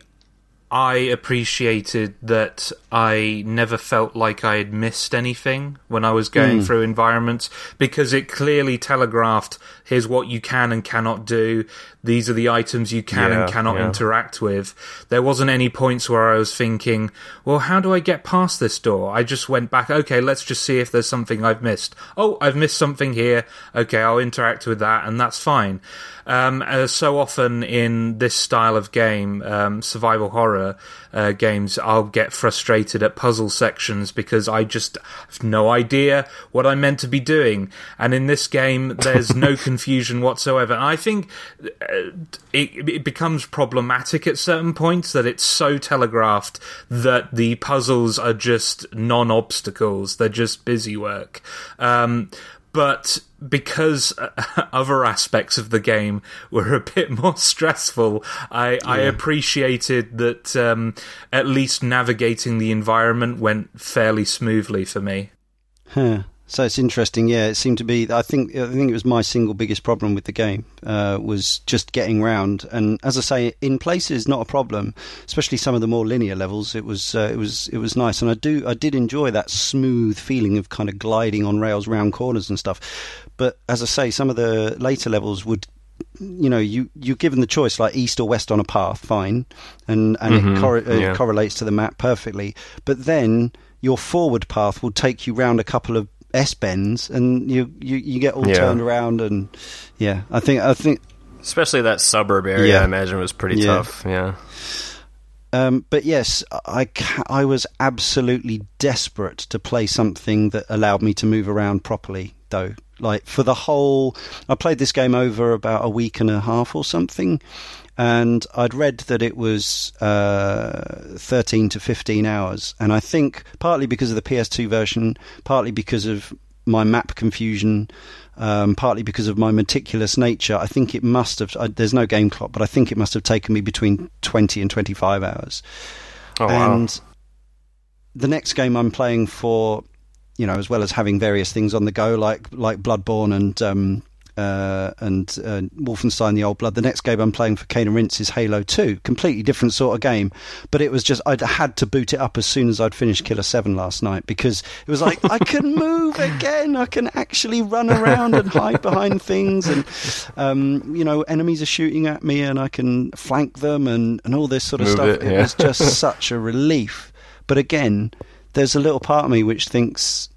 I appreciated that I never felt like I had missed anything when I was going mm. through environments because it clearly telegraphed here's what you can and cannot do. These are the items you can yeah, and cannot yeah. interact with. There wasn't any points where I was thinking, well, how do I get past this door? I just went back, okay, let's just see if there's something I've missed. Oh, I've missed something here. Okay, I'll interact with that and that's fine. Um, uh, so often in this style of game, um, survival horror uh, games, I'll get frustrated at puzzle sections because I just have no idea what I'm meant to be doing. And in this game, there's no [LAUGHS] confusion whatsoever. And I think uh, it, it becomes problematic at certain points that it's so telegraphed that the puzzles are just non obstacles, they're just busy work. Um, but because [LAUGHS] other aspects of the game were a bit more [LAUGHS] stressful, I, yeah. I appreciated that um, at least navigating the environment went fairly smoothly for me. Huh. So it's interesting, yeah. It seemed to be. I think. I think it was my single biggest problem with the game uh, was just getting round. And as I say, in places not a problem, especially some of the more linear levels. It was. Uh, it was. It was nice, and I do. I did enjoy that smooth feeling of kind of gliding on rails round corners and stuff. But as I say, some of the later levels would you know you you're given the choice like east or west on a path fine and and mm-hmm, it, cor- uh, yeah. correlates to the map perfectly but then your forward path will take you round a couple of S bends, and you, you, you get all yeah. turned around, and yeah, I think I think especially that suburb area, yeah. I imagine was pretty yeah. tough. Yeah. Um, but yes, I, I was absolutely desperate to play something that allowed me to move around properly, though. Like for the whole, I played this game over about a week and a half or something, and I'd read that it was uh, 13 to 15 hours. And I think partly because of the PS2 version, partly because of my map confusion, um, partly because of my meticulous nature, I think it must have. I, there's no game clock, but I think it must have taken me between 20 and 25 hours. Oh, and wow. the next game I'm playing for, you know, as well as having various things on the go, like like Bloodborne and um, uh, and uh, Wolfenstein: The Old Blood. The next game I'm playing for Cane and Rinse is Halo 2. Completely different sort of game, but it was just I'd had to boot it up as soon as I'd finished Killer 7 last night because it was like I can [LAUGHS] move again. I can actually run around and hide behind things, and um, you know enemies are shooting at me, and I can flank them and and all this sort of move stuff. It, yeah. it was just [LAUGHS] such a relief. But again, there's a little part of me which thinks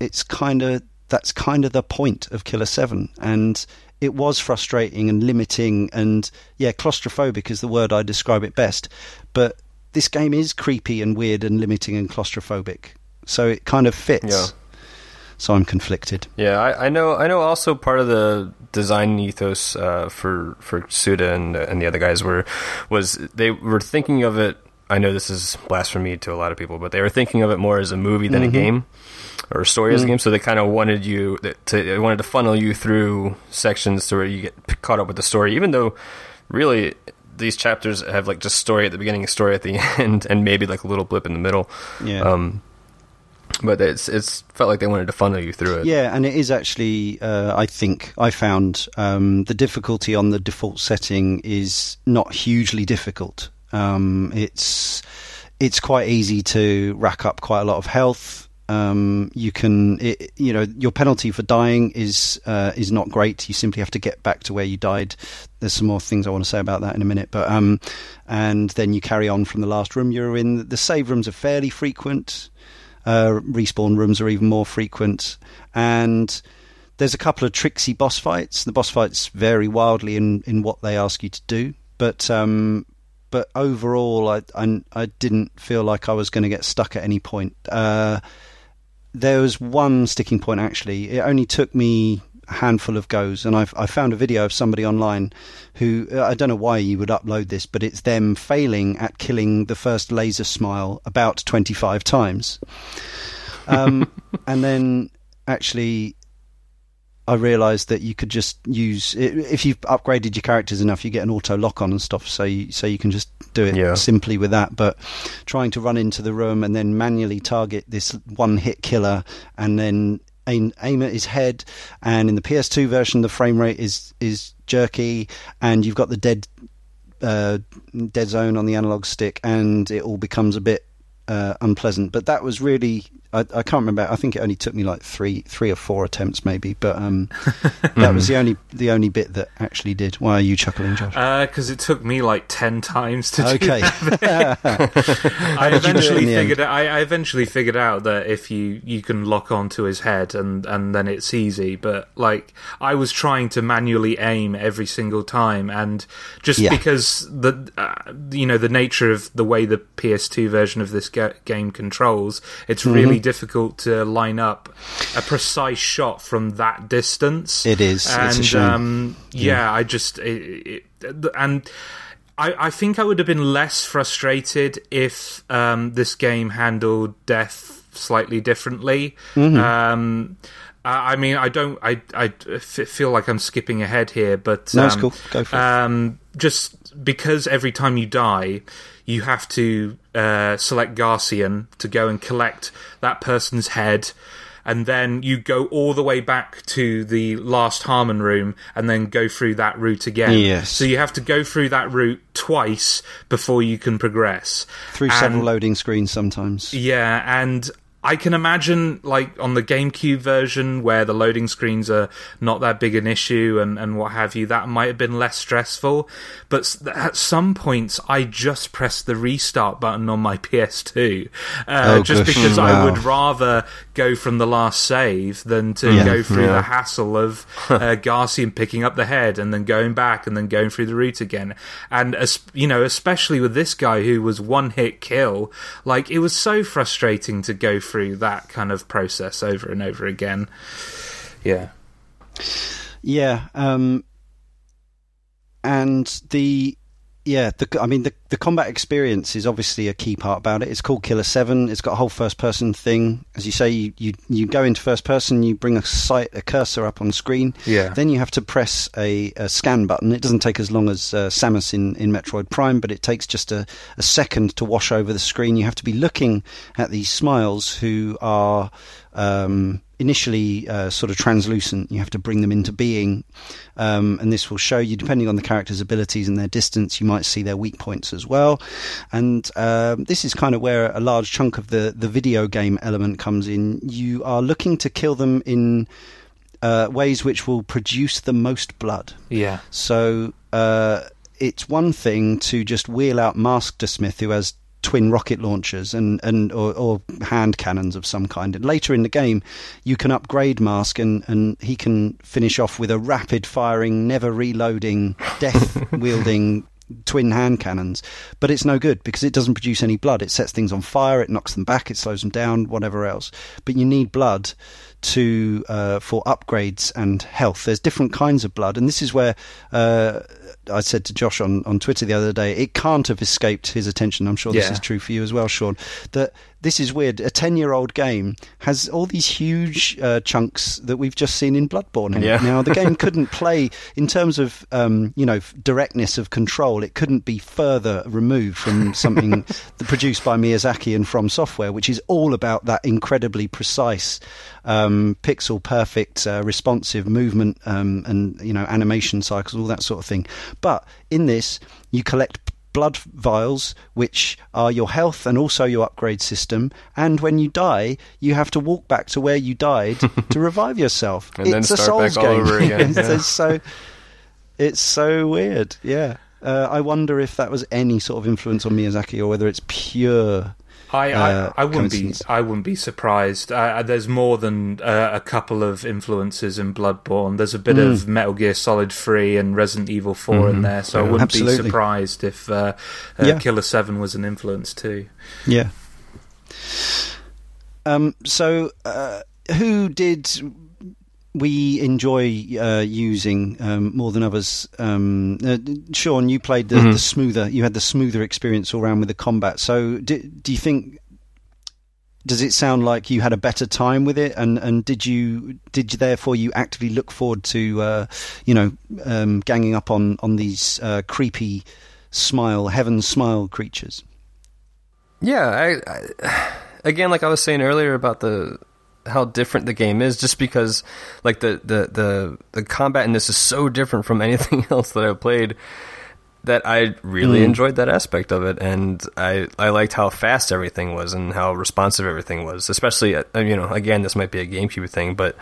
it's kind of that's kind of the point of Killer 7. And it was frustrating and limiting and, yeah, claustrophobic is the word I describe it best. But this game is creepy and weird and limiting and claustrophobic. So it kind of fits. Yeah. So I'm conflicted. Yeah, I, I, know. I know. Also, part of the design ethos uh, for for Suda and and the other guys were was they were thinking of it. I know this is blasphemy to a lot of people, but they were thinking of it more as a movie than mm-hmm. a game or story mm. as a game. So they kind of wanted you to they wanted to funnel you through sections to where you get caught up with the story, even though really these chapters have like just story at the beginning, story at the [LAUGHS] end, and maybe like a little blip in the middle. Yeah. Um, but it's it's felt like they wanted to funnel you through it. Yeah, and it is actually. Uh, I think I found um, the difficulty on the default setting is not hugely difficult. Um, it's it's quite easy to rack up quite a lot of health. Um, you can, it, you know, your penalty for dying is uh, is not great. You simply have to get back to where you died. There's some more things I want to say about that in a minute, but um, and then you carry on from the last room you're in. The save rooms are fairly frequent. Uh, respawn rooms are even more frequent, and there's a couple of tricksy boss fights. The boss fights vary wildly in in what they ask you to do, but um, but overall, I, I, I didn't feel like I was going to get stuck at any point. Uh, there was one sticking point actually. It only took me a handful of goes, and I've, I found a video of somebody online who I don't know why you would upload this, but it's them failing at killing the first laser smile about 25 times. Um, [LAUGHS] and then actually I realised that you could just use if you've upgraded your characters enough, you get an auto lock on and stuff, so you, so you can just do it yeah. simply with that. But trying to run into the room and then manually target this one hit killer and then aim, aim at his head, and in the PS2 version, the frame rate is is jerky, and you've got the dead uh, Dead Zone on the analog stick, and it all becomes a bit uh, unpleasant. But that was really I, I, can't remember. I think it only took me like three three or four attempts maybe, but um, [LAUGHS] that was the only the only bit that actually did. Why are you chuckling, Josh? Because uh, it took me like ten times to okay. [LAUGHS] [LAUGHS] do that. I eventually figured out, I, I, eventually figured out that if you you can lock onto his head and and then it's easy. But like I was trying to manually aim every single time, and just yeah. because the uh, you know the nature of the way the PS2 version of this ga- game controls, it's mm-hmm. really difficult to line up a precise shot from that distance. It is, and um, yeah, yeah, I just it, it, and. I, I, think I would have been less frustrated if um, this game handled death slightly differently. Mm-hmm. Um, I mean, I don't. I I feel like I'm skipping ahead here, but no, it's um, cool. Go for it. Um, just because every time you die, you have to uh, select Garcian to go and collect that person's head. And then you go all the way back to the last Harman room and then go through that route again. Yes. So you have to go through that route twice before you can progress. Through and, several loading screens sometimes. Yeah, and I can imagine, like on the GameCube version, where the loading screens are not that big an issue and, and what have you, that might have been less stressful. But at some points, I just pressed the restart button on my PS2, uh, oh, just because wow. I would rather go from the last save than to yeah, go through yeah. the hassle of [LAUGHS] uh, Garcian picking up the head and then going back and then going through the route again. And as, you know, especially with this guy who was one hit kill, like it was so frustrating to go through that kind of process over and over again. Yeah. Yeah. Um, and the yeah, the, I mean the the combat experience is obviously a key part about it. It's called Killer Seven. It's got a whole first person thing. As you say, you, you, you go into first person, you bring a sight a cursor up on screen. Yeah. Then you have to press a, a scan button. It doesn't take as long as uh, Samus in, in Metroid Prime, but it takes just a, a second to wash over the screen. You have to be looking at these smiles who are um, initially uh, sort of translucent. You have to bring them into being, um, and this will show you, depending on the character's abilities and their distance, you might see their weak points as well. And um, this is kind of where a large chunk of the the video game element comes in. You are looking to kill them in. Uh, ways which will produce the most blood. Yeah. So uh, it's one thing to just wheel out Mask de Smith, who has twin rocket launchers and, and or, or, hand cannons of some kind. And later in the game, you can upgrade Mask and, and he can finish off with a rapid firing, never reloading, [LAUGHS] death wielding twin hand cannons, but it's no good because it doesn't produce any blood. It sets things on fire, it knocks them back, it slows them down, whatever else. But you need blood to uh, for upgrades and health. There's different kinds of blood, and this is where uh, I said to Josh on, on Twitter the other day, it can't have escaped his attention. I'm sure this yeah. is true for you as well, Sean. That this is weird. A 10 year old game has all these huge uh, chunks that we've just seen in Bloodborne. Yeah. Now, the [LAUGHS] game couldn't play, in terms of, um, you know, directness of control, it couldn't be further removed from [LAUGHS] something produced by Miyazaki and From Software, which is all about that incredibly precise, um, pixel perfect, uh, responsive movement um, and, you know, animation cycles, all that sort of thing. But in this, you collect blood vials, which are your health and also your upgrade system. And when you die, you have to walk back to where you died [LAUGHS] to revive yourself. and it's a Souls game. [LAUGHS] it's, yeah. so it's so weird. Yeah. Uh, I wonder if that was any sort of influence on Miyazaki or whether it's pure I, uh, I, I, wouldn't be I wouldn't be surprised. Uh, there's more than uh, a couple of influences in Bloodborne. There's a bit mm. of Metal Gear Solid 3 and Resident Evil 4 mm-hmm. in there, so yeah, I wouldn't absolutely. be surprised if uh, uh, yeah. Killer 7 was an influence too. Yeah. Um, so, uh, who did we enjoy uh, using um, more than others. Um, uh, Sean, you played the, mm-hmm. the, smoother. You had the smoother experience all around with the combat. So, do, do, you think? Does it sound like you had a better time with it? And, and did you did you therefore you actively look forward to uh, you know um, ganging up on on these uh, creepy smile heaven smile creatures? Yeah, I, I, again, like I was saying earlier about the how different the game is just because like the, the, the, the combat in this is so different from [LAUGHS] anything else that I've played. that I really mm. enjoyed that aspect of it, and I I liked how fast everything was and how responsive everything was. Especially, uh, you know, again, this might be a GameCube thing, but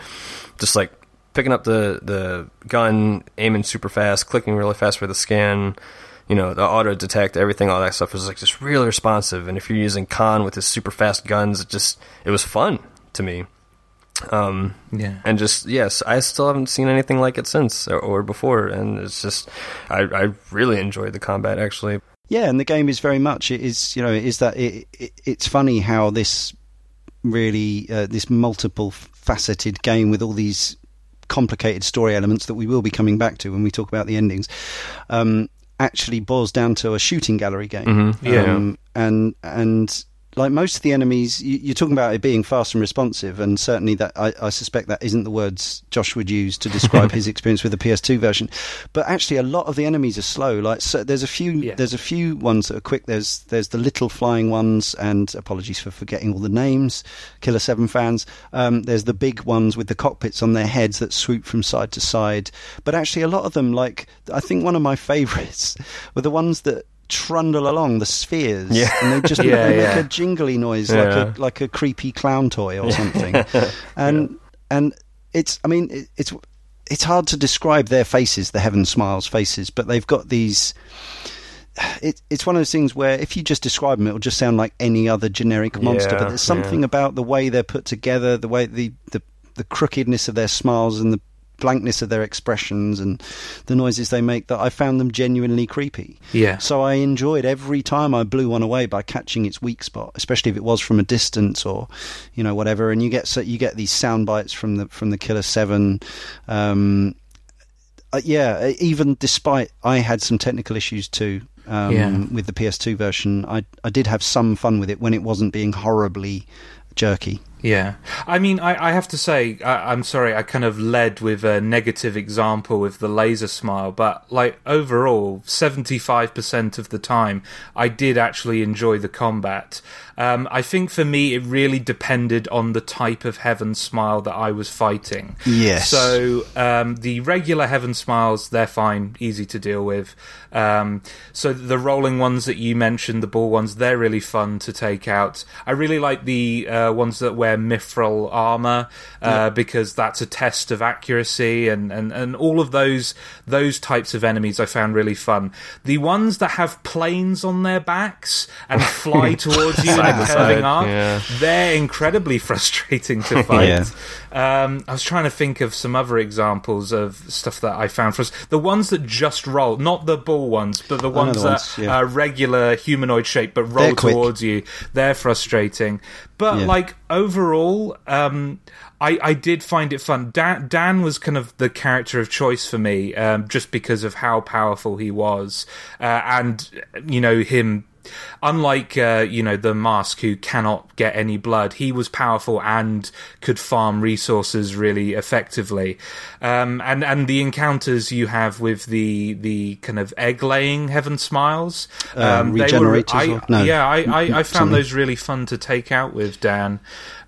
just like picking up the the gun, aiming super fast, clicking really fast for the scan, you know, the auto detect, everything, all that stuff was like just really responsive. And if you're using Con with his super fast guns, it just it was fun to me. Um, yeah, and just yes, I still haven't seen anything like it since or, or before, and it's just I, I really enjoyed the combat actually. Yeah, and the game is very much it is you know it is that it, it it's funny how this really uh, this multiple faceted game with all these complicated story elements that we will be coming back to when we talk about the endings. Um, actually boils down to a shooting gallery game. Mm-hmm. Yeah, um, and and like most of the enemies, you, are talking about it being fast and responsive, and certainly that I, I, suspect that isn't the words Josh would use to describe [LAUGHS] his experience with the PS2 version. But actually, a lot of the enemies are slow. Like so there's a few, yeah. there's a few ones that are quick. There's there's the little flying ones, and apologies for forgetting all the names, Killer Seven fans. Um, there's the big ones with the cockpits on their heads that swoop from side to side. But actually, a lot of them, like I think one of my [LAUGHS] favourites, were the ones that trundle along the spheres, yeah. and they just [LAUGHS] yeah, make yeah. a jingly noise yeah. like a like a creepy clown toy or something. [LAUGHS] and and it's I mean it, it's it's hard to describe their faces, the Heaven Smiles faces, but they've got these. It, it's one of those things where if you just describe them, it'll just sound like any other generic monster. but there's something about the way they're put together, the way the, the the crookedness of their smiles and the blankness of their expressions and the noises they make that I found them genuinely creepy. Yeah. So I enjoyed every time I blew one away by catching its weak spot, especially if it was from a distance or, you know, whatever. And you get so you get these sound bites from the from the Killer Seven. Um, uh, yeah, even despite I had some technical issues too. Um, yeah. With the PS2 version, I I did have some fun with it when it wasn't being horribly jerky. Yeah, I mean, I, I have to say, I, am sorry, I kind of led with a negative example with the laser smile, but like overall, 75% of the time, I did actually enjoy the combat. Um, I think for me, it really depended on the type of heaven smile that I was fighting. Yes. So um, the regular heaven smiles, they're fine, easy to deal with. Um, so the rolling ones that you mentioned, the ball ones, they're really fun to take out. I really like the uh, ones that wear mithril armor uh, yeah. because that's a test of accuracy, and, and, and all of those those types of enemies I found really fun. The ones that have planes on their backs and [LAUGHS] fly towards you in a curving arc, yeah. they're incredibly [LAUGHS] frustrating to [LAUGHS] fight. yeah. Um, I was trying to think of some other examples of stuff that I found for us. The ones that just roll, not the ball ones, but the ones the that ones, yeah. are regular humanoid shape but roll towards you. They're frustrating. But yeah. like overall, um, I, I did find it fun. Dan, Dan was kind of the character of choice for me, um, just because of how powerful he was, uh, and you know him unlike uh, you know the mask who cannot get any blood he was powerful and could farm resources really effectively. Um, and and the encounters you have with the the kind of egg laying heaven smiles um, um, they were, I, no. yeah I, I, I found those really fun to take out with Dan.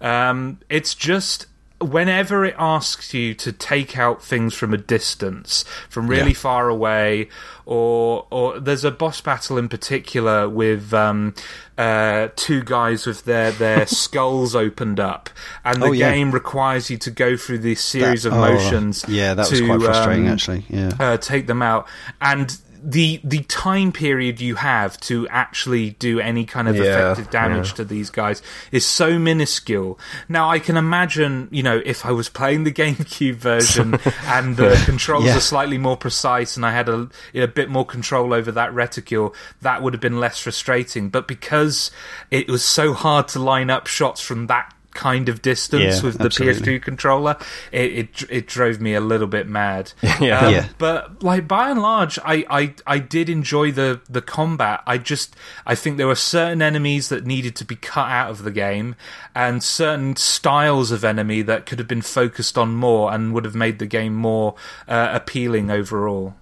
Um, it's just whenever it asks you to take out things from a distance, from really yeah. far away, or or there's a boss battle in particular with um, uh, two guys with their their [LAUGHS] skulls opened up, and the oh, yeah. game requires you to go through this series that, of motions. Oh, yeah, that was quite frustrating, um, actually. Yeah, uh, take them out, and the the time period you have to actually do any kind of yeah, effective damage yeah. to these guys is so minuscule. Now I can imagine, you know, if I was playing the [LAUGHS] GameCube version [LAUGHS] and the controls yeah. are slightly more precise and I had a a bit more control over that reticule, that would have been less frustrating. But because it was so hard to line up shots from that kind of distance yeah, with the absolutely. PS2 controller, it, it, it drove me a little bit mad. [LAUGHS] yeah. Um, yeah. But like by and large, I, I I did enjoy the the combat. I just I think there were certain enemies that needed to be cut out of the game, and certain styles of enemy that could have been focused on more and would have made the game more uh, appealing overall.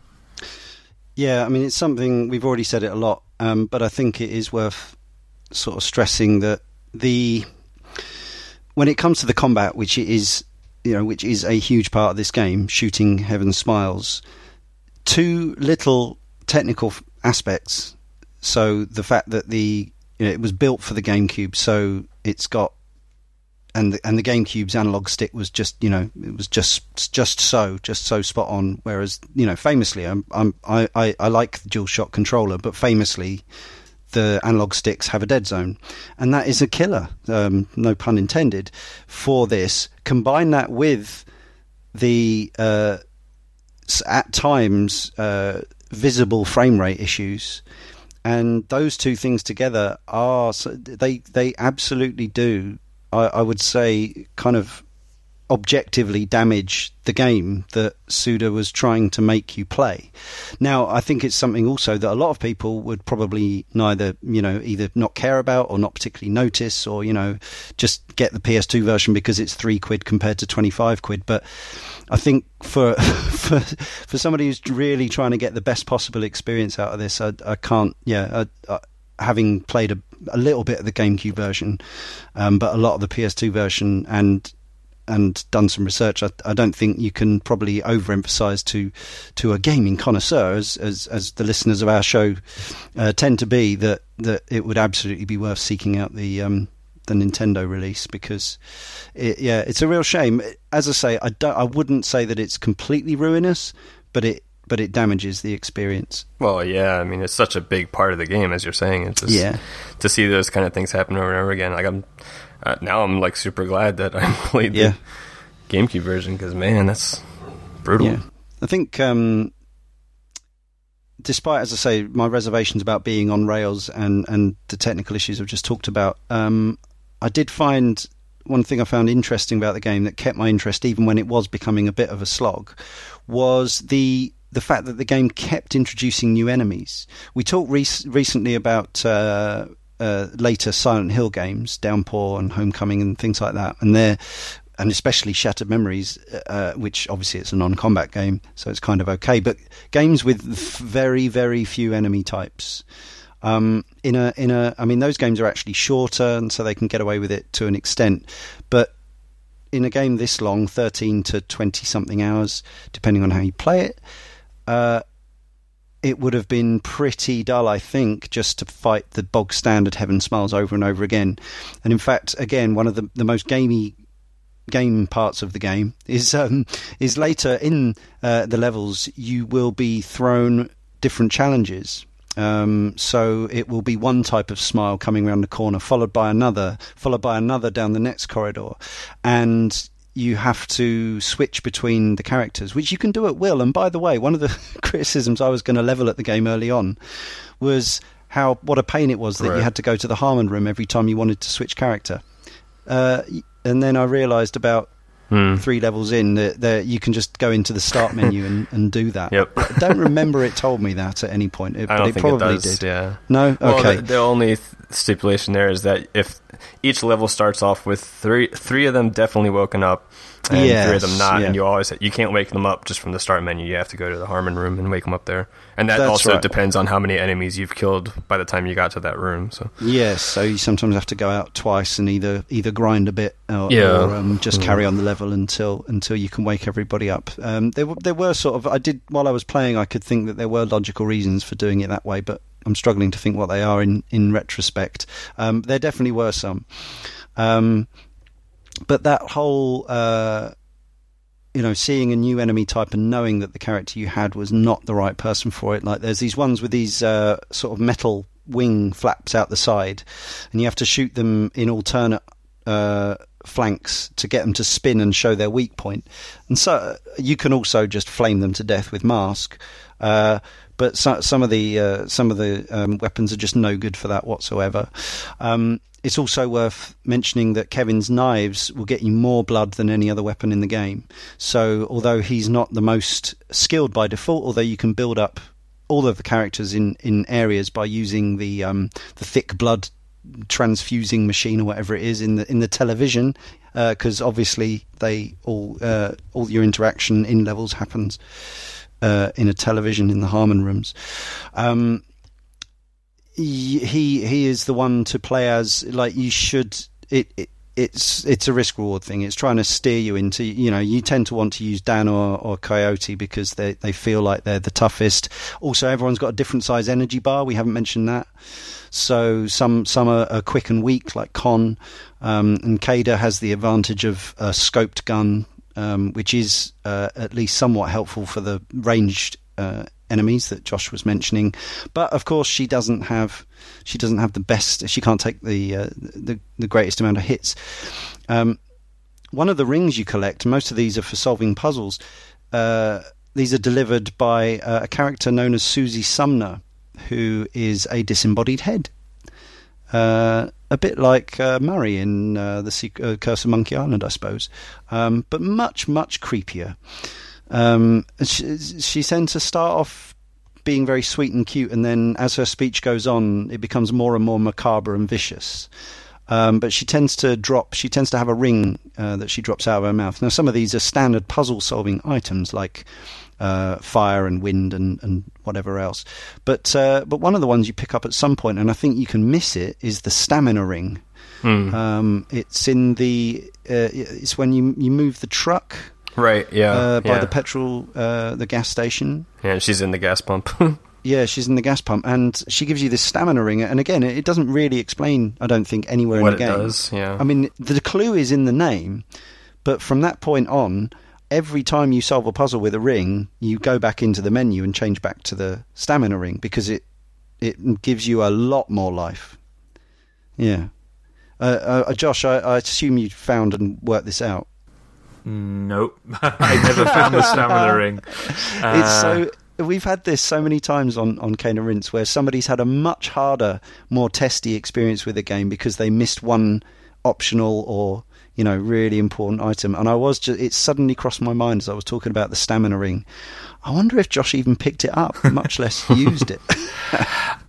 Yeah, I mean it's something we've already said it a lot, um, but I think it is worth sort of stressing that the when it comes to the combat, which is you know which is a huge part of this game, shooting Heaven Smiles, two little technical aspects. So the fact that the you know, it was built for the GameCube, so it's got and the, and the GameCube's analog stick was just you know it was just just so just so spot on. Whereas you know famously, I'm, I'm I, I I like the DualShock controller, but famously the analog sticks have a dead zone, and that is a killer. Um, no pun intended for this. Combine that with the uh, at times uh, visible frame rate issues, and those two things together are they they absolutely do I, I would say, kind of objectively damage the game that Suda was trying to make you play. Now, I think it's something also that a lot of people would probably neither, you know, either not care about or not particularly notice or, you know, just get the PS2 version because it's three quid compared to 25 quid. But I think for, [LAUGHS] for, for somebody who's really trying to get the best possible experience out of this, I, I can't, yeah, I, I, having played a, a, little bit of the GameCube version, um, but a lot of the PS2 version and and done some research, I, I, don't think you can probably overemphasize to to a gaming connoisseur, as as, as the listeners of our show uh, tend to be, that that it would absolutely be worth seeking out the um, the Nintendo release because, it, yeah, it's a real shame. As I say, I don't, I wouldn't say that it's completely ruinous, but it but it damages the experience. Well, yeah, I mean, it's such a big part of the game, as you're saying. It's just, yeah, to see those kind of things happen over and over again. Like I'm uh, now, I'm like super glad that I [LAUGHS] played yeah. the GameCube version because man, that's brutal. Yeah. I think, um, despite as I say, my reservations about being on rails and and the technical issues I've just talked about, um, I did find one thing I found interesting about the game that kept my interest even when it was becoming a bit of a slog was the the fact that the game kept introducing new enemies. We talked re- recently about uh, uh, later Silent Hill games, Downpour and Homecoming and things like that, and they and especially Shattered Memories, uh, which obviously it's a non-combat game, so it's kind of okay. But games with very very few enemy types. Um, in a in a, I mean, those games are actually shorter, and so they can get away with it to an extent. But in a game this long, thirteen to twenty something hours, depending on how you play it, uh, it would have been pretty dull, I think, just to fight the bog standard Heaven Smiles over and over again. And in fact, again, one of the, the most gamey game parts of the game is um, is later in uh, the levels you will be thrown different challenges. Um, so it will be one type of smile coming around the corner, followed by another, followed by another down the next corridor, and you have to switch between the characters, which you can do at will. And by the way, one of the [LAUGHS] criticisms I was going to level at the game early on was how what a pain it was that right. you had to go to the Harman room every time you wanted to switch character. Uh, and then I realised about hmm. three levels in that, that, you can just go into the start [LAUGHS] menu and, and do that. Yep. I don't remember it told me that at any point, it, but it probably it does, did. Yeah. No. Well, okay. The, the only stipulation there is that if each level starts off with three three of them definitely woken up and yes, three of them not, yeah. and you always you can't wake them up just from the start menu. You have to go to the Harman room and wake them up there, and that That's also right. depends on how many enemies you've killed by the time you got to that room. So yes, so you sometimes have to go out twice and either either grind a bit or, yeah. or um, just mm. carry on the level until until you can wake everybody up. Um, there there were sort of I did while I was playing, I could think that there were logical reasons for doing it that way, but I'm struggling to think what they are in in retrospect. Um, there definitely were some. Um, but that whole uh, you know, seeing a new enemy type and knowing that the character you had was not the right person for it. Like there's these ones with these uh, sort of metal wing flaps out the side, and you have to shoot them in alternate uh, flanks to get them to spin and show their weak point. And so uh, you can also just flame them to death with mask. Uh, but so, some of the uh, some of the um, weapons are just no good for that whatsoever. Um, it's also worth mentioning that Kevin's knives will get you more blood than any other weapon in the game. So, although he's not the most skilled by default, although you can build up all of the characters in, in areas by using the um, the thick blood transfusing machine or whatever it is in the in the television, because uh, obviously they all uh, all your interaction in levels happens uh, in a television in the Harman rooms. Um, he he is the one to play as like you should it, it it's it's a risk reward thing. It's trying to steer you into you know you tend to want to use Dan or, or Coyote because they they feel like they're the toughest. Also, everyone's got a different size energy bar. We haven't mentioned that. So some some are, are quick and weak like Con, um, and Kaede has the advantage of a scoped gun, um, which is uh, at least somewhat helpful for the ranged uh, enemies that Josh was mentioning. But of course, she doesn't have she doesn't have the best. She can't take the uh, the, the greatest amount of hits. Um, one of the rings you collect, most of these are for solving puzzles. Uh, these are delivered by uh, a character known as Susie Sumner, who is a disembodied head. Uh, a bit like uh, Murray in uh, the Curse of Monkey Island, I suppose, um, but much much creepier. Um, she, she tends to start off being very sweet and cute, and then as her speech goes on, it becomes more and more macabre and vicious. Um, but she tends to drop. She tends to have a ring uh, that she drops out of her mouth. Now, some of these are standard puzzle-solving items like uh, fire and wind and, and whatever else. But uh, but one of the ones you pick up at some point, and I think you can miss it, is the stamina ring. Hmm. Um, it's in the. Uh, it's when you you move the truck Right. Yeah. uh, by yeah. the petrol, uh, the gas station. Yeah, she's in the gas pump. [LAUGHS] Yeah, she's in the gas pump, and she gives you this stamina ring. And again, it, doesn't really explain, I don't think, anywhere what in the it game. does. Yeah. I mean, the clue is in the name, but from that point on, every time you solve a puzzle with a ring, you go back into the menu and change back to the stamina ring because it it gives you a lot more life. Yeah. Uh, uh, Josh, I, I assume you found and worked this out. Nope, [LAUGHS] I never found the stamina [LAUGHS] ring. it's Uh, so we've had this so many times on on Cane and Rinse where somebody's had a much harder, more testy experience with the game because they missed one optional or you know really important item. And I was just it suddenly crossed my mind as I was talking about the stamina ring. I wonder if Josh even picked it up, much less [LAUGHS] used it.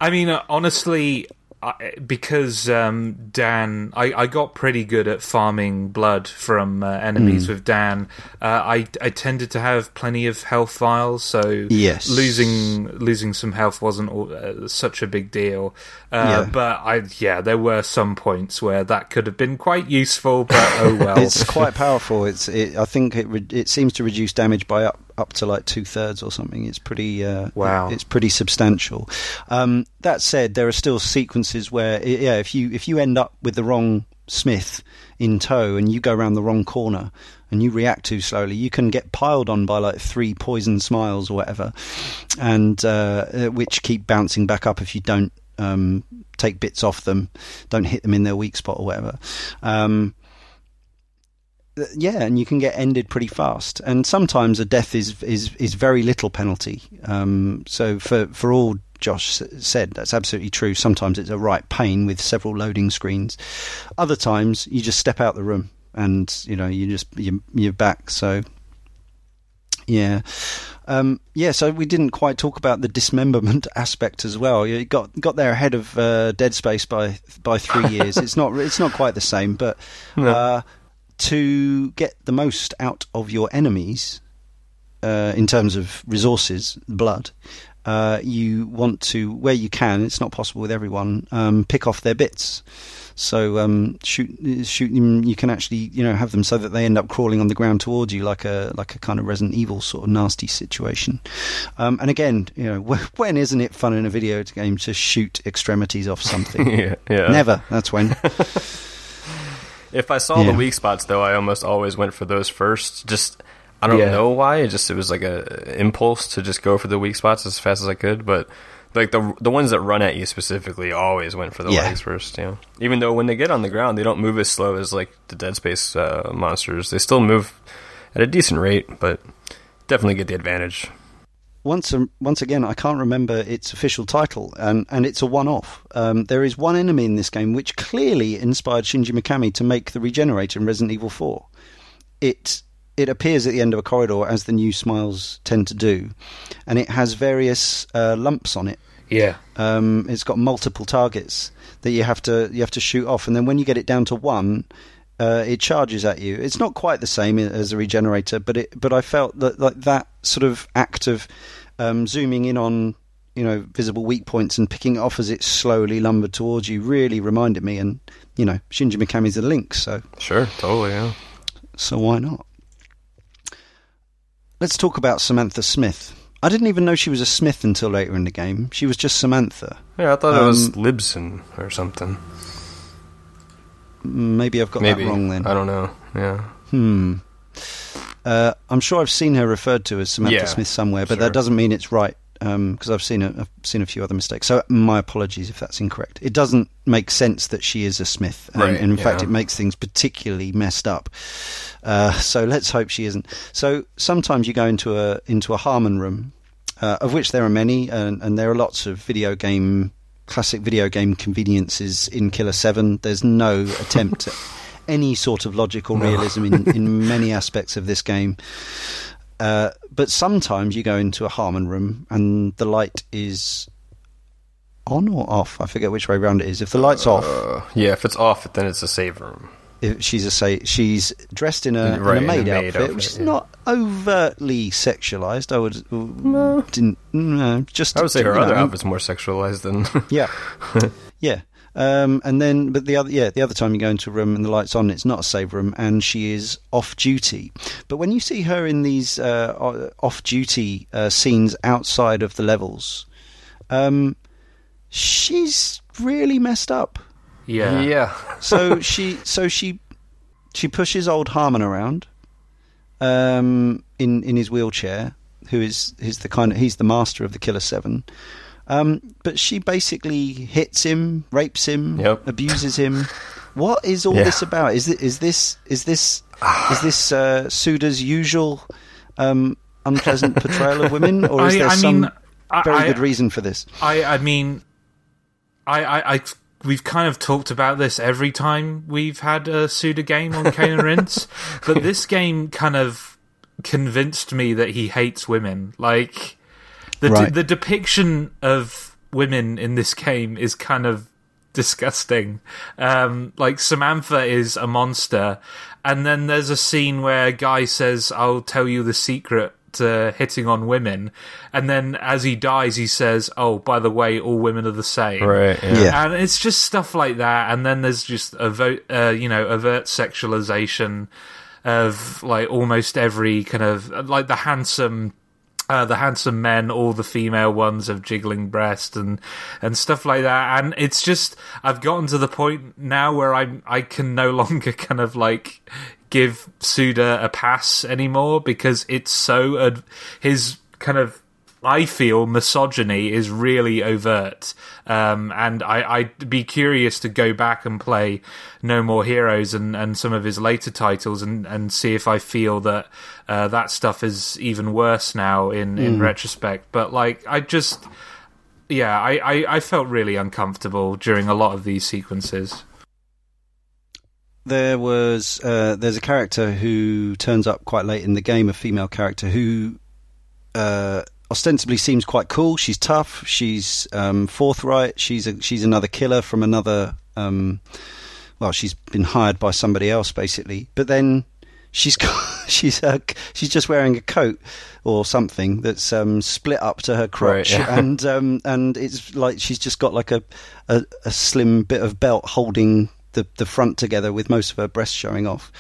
I mean, uh, honestly, I, because um, Dan, I, I got pretty good at farming blood from uh, enemies with Dan. Uh, I I tended to have plenty of health vials, so Yes. losing losing some health wasn't all, uh, such a big deal. Uh, Yeah. But I yeah, there were some points where that could have been quite useful, but oh well. [LAUGHS] it's quite powerful. It's it, I think it re- it seems to reduce damage by up up to like two thirds or something. It's pretty uh, Wow. It's pretty substantial. Um, that said, there are still sequences where yeah, if you if you end up with the wrong smith in tow and you go around the wrong corner and you react too slowly, you can get piled on by like three poison smiles or whatever, and uh, uh, which keep bouncing back up if you don't um, take bits off them, don't hit them in their weak spot or whatever. Um, yeah, and you can get ended pretty fast. And sometimes a death is is is very little penalty. Um, so for for all Josh said, that's absolutely true. Sometimes it's a right pain with several loading screens. Other times you just step out the room and you know you just you, you're back. So yeah. Um, yeah, so we didn't quite talk about the dismemberment [LAUGHS] aspect as well. You got got there ahead of uh, Dead Space by by three years. it's not it's not quite the same, but [LAUGHS] uh, to get the most out of your enemies uh, in terms of resources, blood, uh, you want to where you can. It's not possible with everyone. Um, pick off their bits. So um, shoot, shoot them. You can actually, you know, have them so that they end up crawling on the ground towards you, like a like a kind of Resident Evil sort of nasty situation. Um, and again, you know, [LAUGHS] when isn't it fun in a video game to shoot extremities off something? [LAUGHS] yeah. Yeah. Never. That's when. [LAUGHS] If I saw Yeah. the weak spots, though, I almost always went for those first. Just I don't Yeah. know why. It just it was like a impulse to just go for the weak spots as fast as I could. But like the the ones that run at you specifically, always went for the Yeah. legs first. You know, even though when they get on the ground, they don't move as slow as like the Dead Space uh, monsters. They still move at a decent rate, but definitely get the advantage. Once um, once again, I can't remember its official title, and and it's a one-off. Um, there is one enemy in this game which clearly inspired Shinji Mikami to make the regenerator in Resident Evil Four. It it appears at the end of a corridor as the new smiles tend to do, and it has various uh, lumps on it. yeah. Um, it's got multiple targets that you have to you have to shoot off, and then when you get it down to one, uh, it charges at you. It's not quite the same as a regenerator, but it but I felt that like that sort of act of um, zooming in on you know visible weak points and picking it off as it slowly lumbered towards you really reminded me. And you know, Shinji Mikami's a link, so Sure, totally, yeah. so why not? Let's talk about Samantha Smith. I didn't even know she was a Smith until later in the game. She was just Samantha. Yeah, I thought it was Um, Libson or something. Maybe I've got Maybe that wrong then. I don't know. Yeah. Hmm. Uh, I'm sure I've seen her referred to as Samantha Yeah, Smith somewhere, but sure. that doesn't mean it's right because I've seen a, I've seen a few other mistakes. So my apologies if that's incorrect. It doesn't make sense that she is a Smith, and, Right, and in fact, it makes things particularly messed up. Uh, so let's hope she isn't. So sometimes you go into a into a Harman room, uh, of which there are many, and, and there are lots of video game classic video game conveniences in Killer Seven. There's no [LAUGHS] attempt at any sort of logical realism in, [LAUGHS] in many aspects of this game. Uh, but sometimes you go into a Harman room and the light is on or off. I forget which way round it is. If the light's off, Uh, yeah, if it's off, then it's a save room. If she's a say she's dressed in a, Right, in a maid, in a maid outfit, outfit, which is yeah. not overtly sexualized. I would no. didn't no, just I would say her you know, other outfit's more sexualized than. [LAUGHS] Yeah, yeah. Um, and then, but the other, yeah, the other time you go into a room and the lights on, it's not a save room, and she is off duty. But when you see her in these uh, off duty uh, scenes outside of the levels, um, she's really messed up. Yeah. yeah. [LAUGHS] So she, so she, she pushes old Harman around, um, in in his wheelchair. Who is he's the kind of he's the master of the Killer Seven. Um, but she basically hits him, rapes him, Yep. abuses him. What is all Yeah. this about? Is this is this is this is this uh, Suda's usual um, unpleasant [LAUGHS] portrayal of women, or is I- there I some mean, very I- good reason for this? I, I mean, I, I, I, we've kind of talked about this every time we've had a Suda game on Cane and Rinse, [LAUGHS] but this game kind of convinced me that he hates women. Like the Right. the depiction of women in this game is kind of disgusting. Um, like Samantha is a monster, and then there's a scene where a guy says, "I'll tell you the secret." To hitting on women, and then as he dies, he says, "Oh, by the way, all women are the same." Right. Yeah. Yeah. and it's just stuff like that. And then there's just a vote, uh, you know, overt sexualization of like almost every kind of like the handsome. Uh, the handsome men, all the female ones of jiggling breast and and stuff like that, and it's just I've gotten to the point now where I I can no [LAUGHS] longer kind of like give Suda a pass anymore because it's so ad- his kind of I feel misogyny is really overt, um, and I, I'd be curious to go back and play No More Heroes and, and some of his later titles and, and see if I feel that uh, that stuff is even worse now in, in retrospect. But like, I just, yeah, I, I, I felt really uncomfortable during a lot of these sequences. There was uh, there's a character who turns up quite late in the game, a female character who uh, ostensibly seems quite cool. She's tough. She's um, forthright. She's a, she's another killer from another. Um, well, she's been hired by somebody else basically, but then she's [LAUGHS] she's uh, she's just wearing a coat or something that's um, split up to her crotch, Right, yeah. and um, and it's like she's just got like a, a a slim bit of belt holding the the front together with most of her breasts showing off.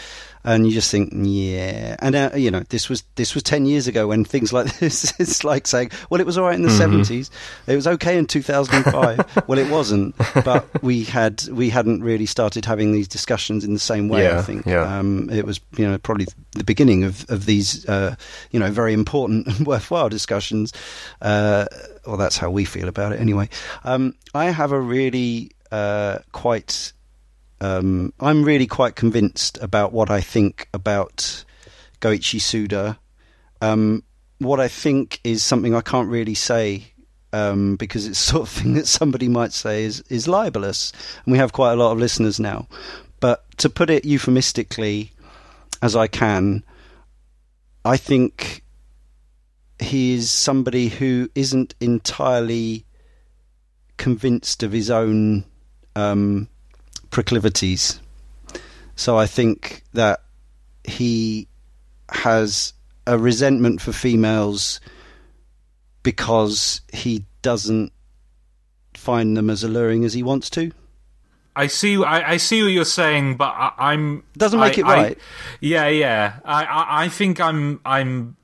And you just think, yeah, and uh, you know, this was this was ten years ago when things like [LAUGHS] this. It's like saying, well, it was all right in the 70s It was okay in two thousand and five. [LAUGHS] well, it wasn't, but we had we hadn't really started having these discussions in the same way. I think yeah. um, it was you know probably the beginning of of these uh, you know very important [LAUGHS] and worthwhile discussions. Uh, well, that's how we feel about it anyway. Um, I have a really uh, quite. Um, I'm really quite convinced about what I think about Goichi Suda. Um, what I think is something I can't really say um, because it's [LAUGHS] sort of thing that somebody might say is, is libelous, and we have quite a lot of listeners now. But to put it euphemistically, as I can, I think he is somebody who isn't entirely convinced of his own um, proclivities. So I think that he has a resentment for females because he doesn't find them as alluring as he wants to. I see. I, I see what you're saying, but I, am doesn't make I, it right. I, yeah, yeah. I, I, I think I'm, I'm,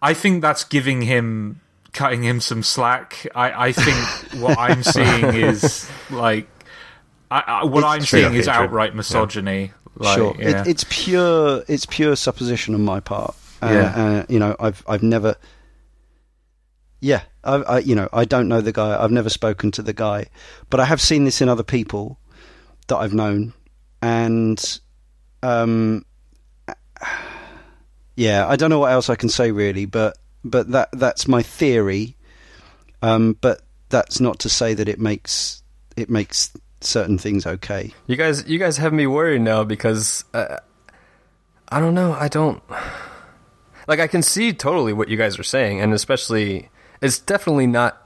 I think that's giving him, cutting him some slack. I, I think what I'm [LAUGHS] seeing is like, I, what It's I'm straight seeing is hatred. outright misogyny. Like, sure, yeah. it, it's pure. It's pure supposition on my part. Uh, Yeah. uh, you know, I've I've never. Yeah, I, I you know I don't know the guy. I've never spoken to the guy, but I have seen this in other people that I've known, and um, yeah, I don't know what else I can say really, but but that that's my theory. Um, but that's not to say that it makes it makes certain things okay. You guys, you guys have me worried now because uh, I don't know. I don't like. I can see totally what you guys are saying, and especially it's definitely not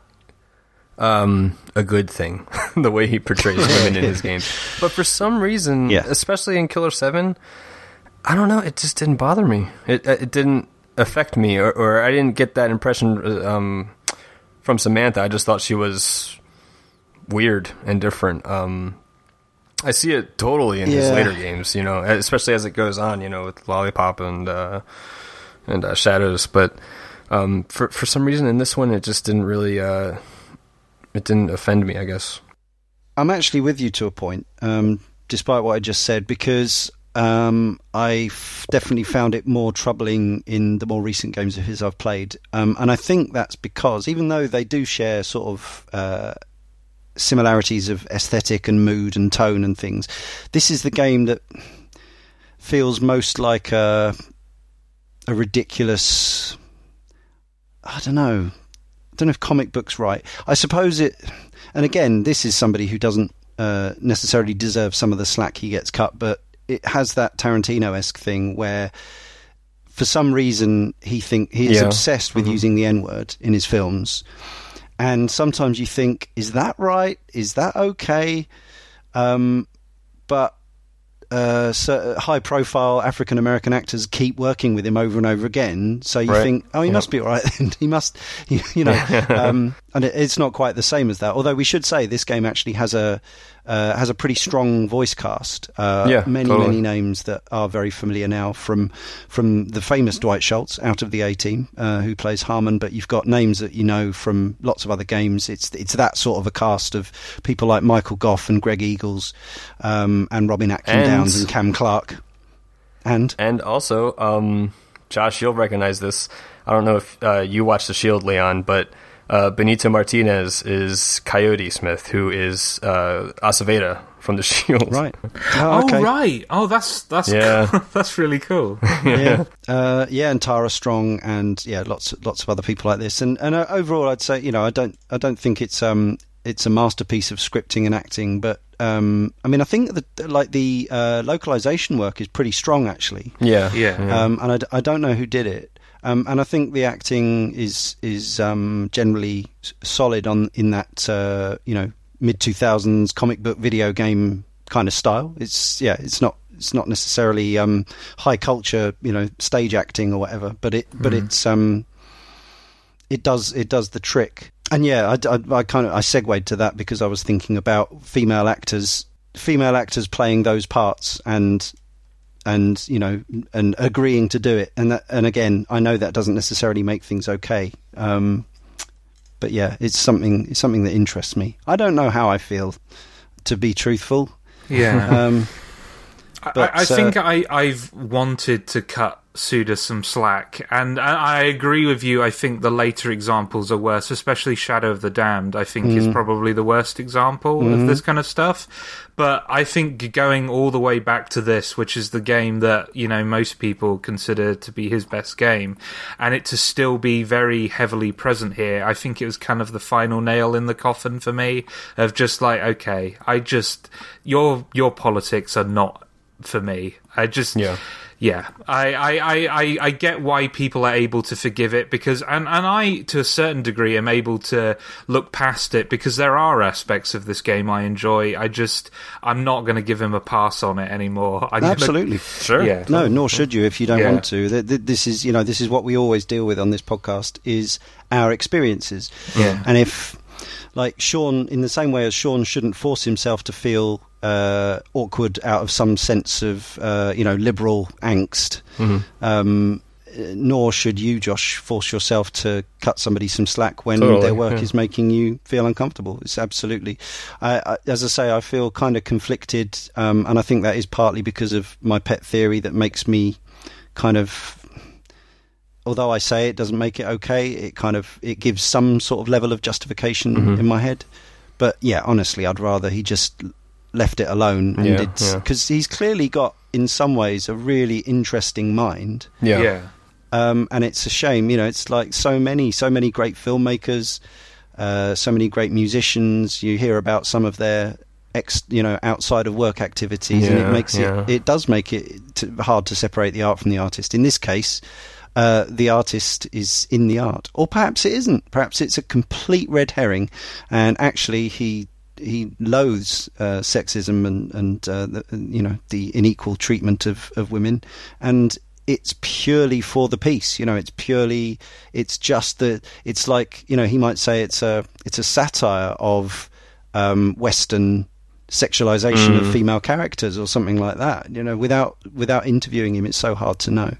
um, a good thing [LAUGHS] the way he portrays [LAUGHS] women in his games. But for some reason, Yeah. especially in Killer Seven, I don't know. It just didn't bother me. It it didn't affect me, or, or I didn't get that impression um, from Samantha. I just thought she was weird and different. Um, I see it totally in his later games, you know, especially as it goes on, you know, with Lollipop and uh, and uh, Shadows. But um, for for some reason in this one, it just didn't really uh, it didn't offend me. I guess. I'm actually with you to a point, um, despite what I just said, because um, I definitely found it more troubling in the more recent games of his I've played, um, and I think that's because even though they do share sort of uh, similarities of aesthetic and mood and tone and things, this is the game that feels most like a a ridiculous. I don't know. I don't know if comic book's right. I suppose it. And again, this is somebody who doesn't uh, necessarily deserve some of the slack he gets cut, but it has that Tarantino esque thing where, for some reason, he think he is Yeah. obsessed with using the N word in his films, and sometimes you think, is that right? Is that okay? Um, but uh, so high profile African American actors keep working with him over and over again. So you Right. think, oh, he must be all right. [LAUGHS] then. he must, you, [LAUGHS] you know. [LAUGHS] um, and it, it's not quite the same as that. Although we should say this game actually has a uh, has a pretty strong voice cast. Uh, Yeah, many totally. many names that are very familiar now from from the famous Dwight Schultz out of the A Team, uh, who plays Harman. But you've got names that you know from lots of other games. It's it's that sort of a cast of people like Michael Gough and Greg Eagles, um, and Robin Atkin And- Downs and Cam Clark, and And also, um, Josh, you'll recognize this. I don't know if uh, you watched The Shield, Leon, but uh, Benito Martinez is Coyote Smith, who is uh, Aceveda from The [LAUGHS] Shield. right. [LAUGHS] Oh, okay. right. Oh, that's that's Yeah. [LAUGHS] that's really cool. yeah, uh, yeah, and Tara Strong, and yeah, lots lots of other people like this. And and uh, overall, I'd say you know I don't I don't think it's um it's a masterpiece of scripting and acting, but um I mean I think that like the uh, localization work is pretty strong actually. Yeah. Yeah. Um, and I, d- I don't know who did it. Um, and I think the acting is is um, generally solid on in that uh, you know mid two thousands comic book video game kind of style. It's yeah, it's not it's not necessarily um, high culture you know stage acting or whatever, but it but it's um, it does it does the trick. And yeah, I, I, I kind of I segued to that because I was thinking about female actors female actors playing those parts and and you know and agreeing to do it. And that, and again I know that doesn't necessarily make things okay. Um, but yeah it's something it's something that interests me. I don't know how I feel to be truthful. Yeah. um, [LAUGHS] I, But, I think uh, I, I've wanted to cut Suda some slack, and I, I agree with you. I think the later examples are worse, especially Shadow of the Damned. I think Mm. is probably the worst example Mm-hmm. of this kind of stuff. But I think going all the way back to this, which is the game that you know most people consider to be his best game, and it to still be very heavily present here, I think it was kind of the final nail in the coffin for me. Of just like, okay, I just your your politics are not for me. I just Yeah. Yeah. I, I, I, I, I get why people are able to forgive it because and, and I to a certain degree am able to look past it because there are aspects of this game I enjoy. I just I'm not gonna give him a pass on it anymore. I'm gonna- absolutely Sure. yeah. no nor should you if you don't Yeah. want to Th- th- this is you know this is what we always deal with on this podcast is our experiences Yeah. and if like Sean, in the same way as Sean shouldn't force himself to feel uh, awkward out of some sense of uh, you know liberal angst. Mm-hmm. Um, nor should you, Josh, force yourself to cut somebody some slack when Totally, their work yeah. is making you feel uncomfortable. It's absolutely, I, I, as I say, I feel kind of conflicted, um, and I think that is partly because of my pet theory that makes me kind of. Although I say it doesn't make it okay, it kind of it gives some sort of level of justification Mhm. in my head. But yeah, honestly, I'd rather he just left it alone and Yeah, did yeah. because he's clearly got in some ways a really interesting mind Yeah. yeah. um, and it's a shame. You know, it's like so many, so many great filmmakers, uh, so many great musicians. You hear about some of their ex, you know, outside of work activities, and it makes yeah. it. It does make it t- hard to separate the art from the artist. In this case. Uh, the artist is in the art, or perhaps it isn't. Perhaps it's a complete red herring, and actually he he loathes uh, sexism and and uh, the, you know the unequal treatment of, of women, and it's purely for the piece. You know, it's purely it's just that it's like you know he might say it's a it's a satire of um, Western sexualization of Mm. female characters or something like that. You know, without without interviewing him, it's so hard to know.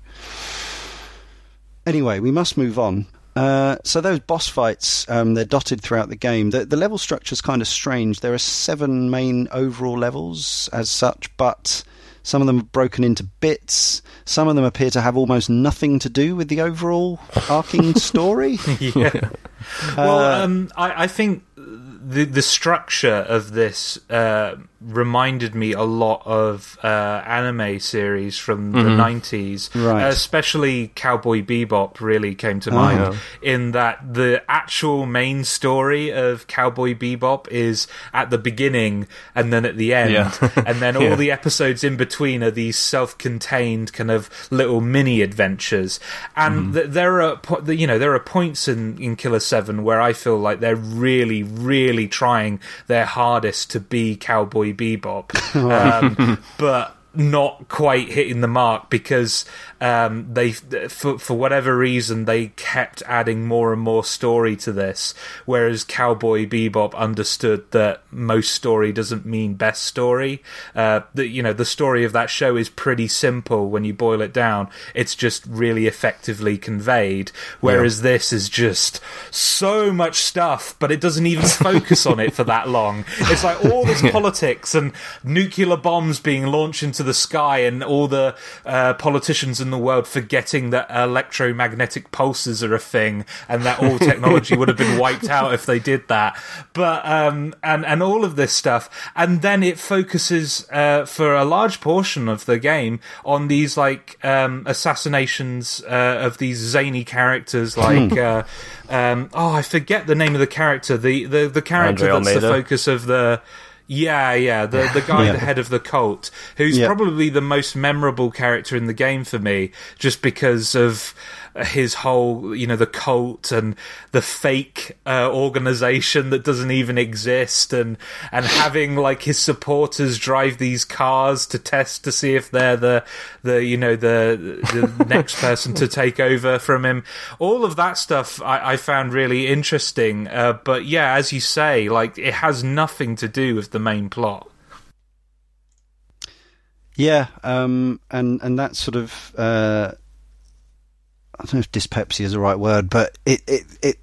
Anyway, we must move on. Uh, so those boss fights, um, they're dotted throughout the game. The, the level structure is kind of strange. There are seven main overall levels as such, but some of them are broken into bits. Some of them appear to have almost nothing to do with the overall arcing [LAUGHS] story. [LAUGHS] yeah. well, Uh, um, I, I think the the structure of this uh, reminded me a lot of uh, anime series from the nineties, Right. especially Cowboy Bebop. Really came to Oh. mind in that the actual main story of Cowboy Bebop is at the beginning and then at the end, Yeah. [LAUGHS] and then all Yeah. the episodes in between are these self-contained kind of little mini adventures and th- there are po- you know there are points in in killer 7 where i feel like they're really really trying their hardest to be cowboy bebop. [LAUGHS] Um, but not quite hitting the mark because um, they, for for whatever reason, they kept adding more and more story to this. Whereas Cowboy Bebop understood that most story doesn't mean best story. Uh, the, you know, the story of that show is pretty simple when you boil it down. It's just really effectively conveyed. Whereas this is just so much stuff, but it doesn't even [LAUGHS] focus on it for that long. It's like all this [LAUGHS] politics and nuclear bombs being launched into the sky, and all the uh, politicians in the world forgetting that electromagnetic pulses are a thing, and that all technology would have been [LAUGHS] wiped out if they did that. But um, and and all of this stuff, and then it focuses uh, for a large portion of the game on these like um, assassinations uh, of these zany characters, like. Uh, um, oh, I forget the name of the character. The the, the character Andre that's the focus of the. Yeah, yeah, the the guy, Yeah. the head of the cult, who's Yeah. probably the most memorable character in the game for me, just because of his whole, you know, the cult and the fake uh, organization that doesn't even exist, and and having like his supporters drive these cars to test to see if they're the the you know the the [LAUGHS] next person to take over from him. All of that stuff I, I found really interesting, uh, but yeah, as you say, like it has nothing to do with the main plot. Yeah, um, and and that sort of uh, I don't know if dyspepsia is the right word, but it it it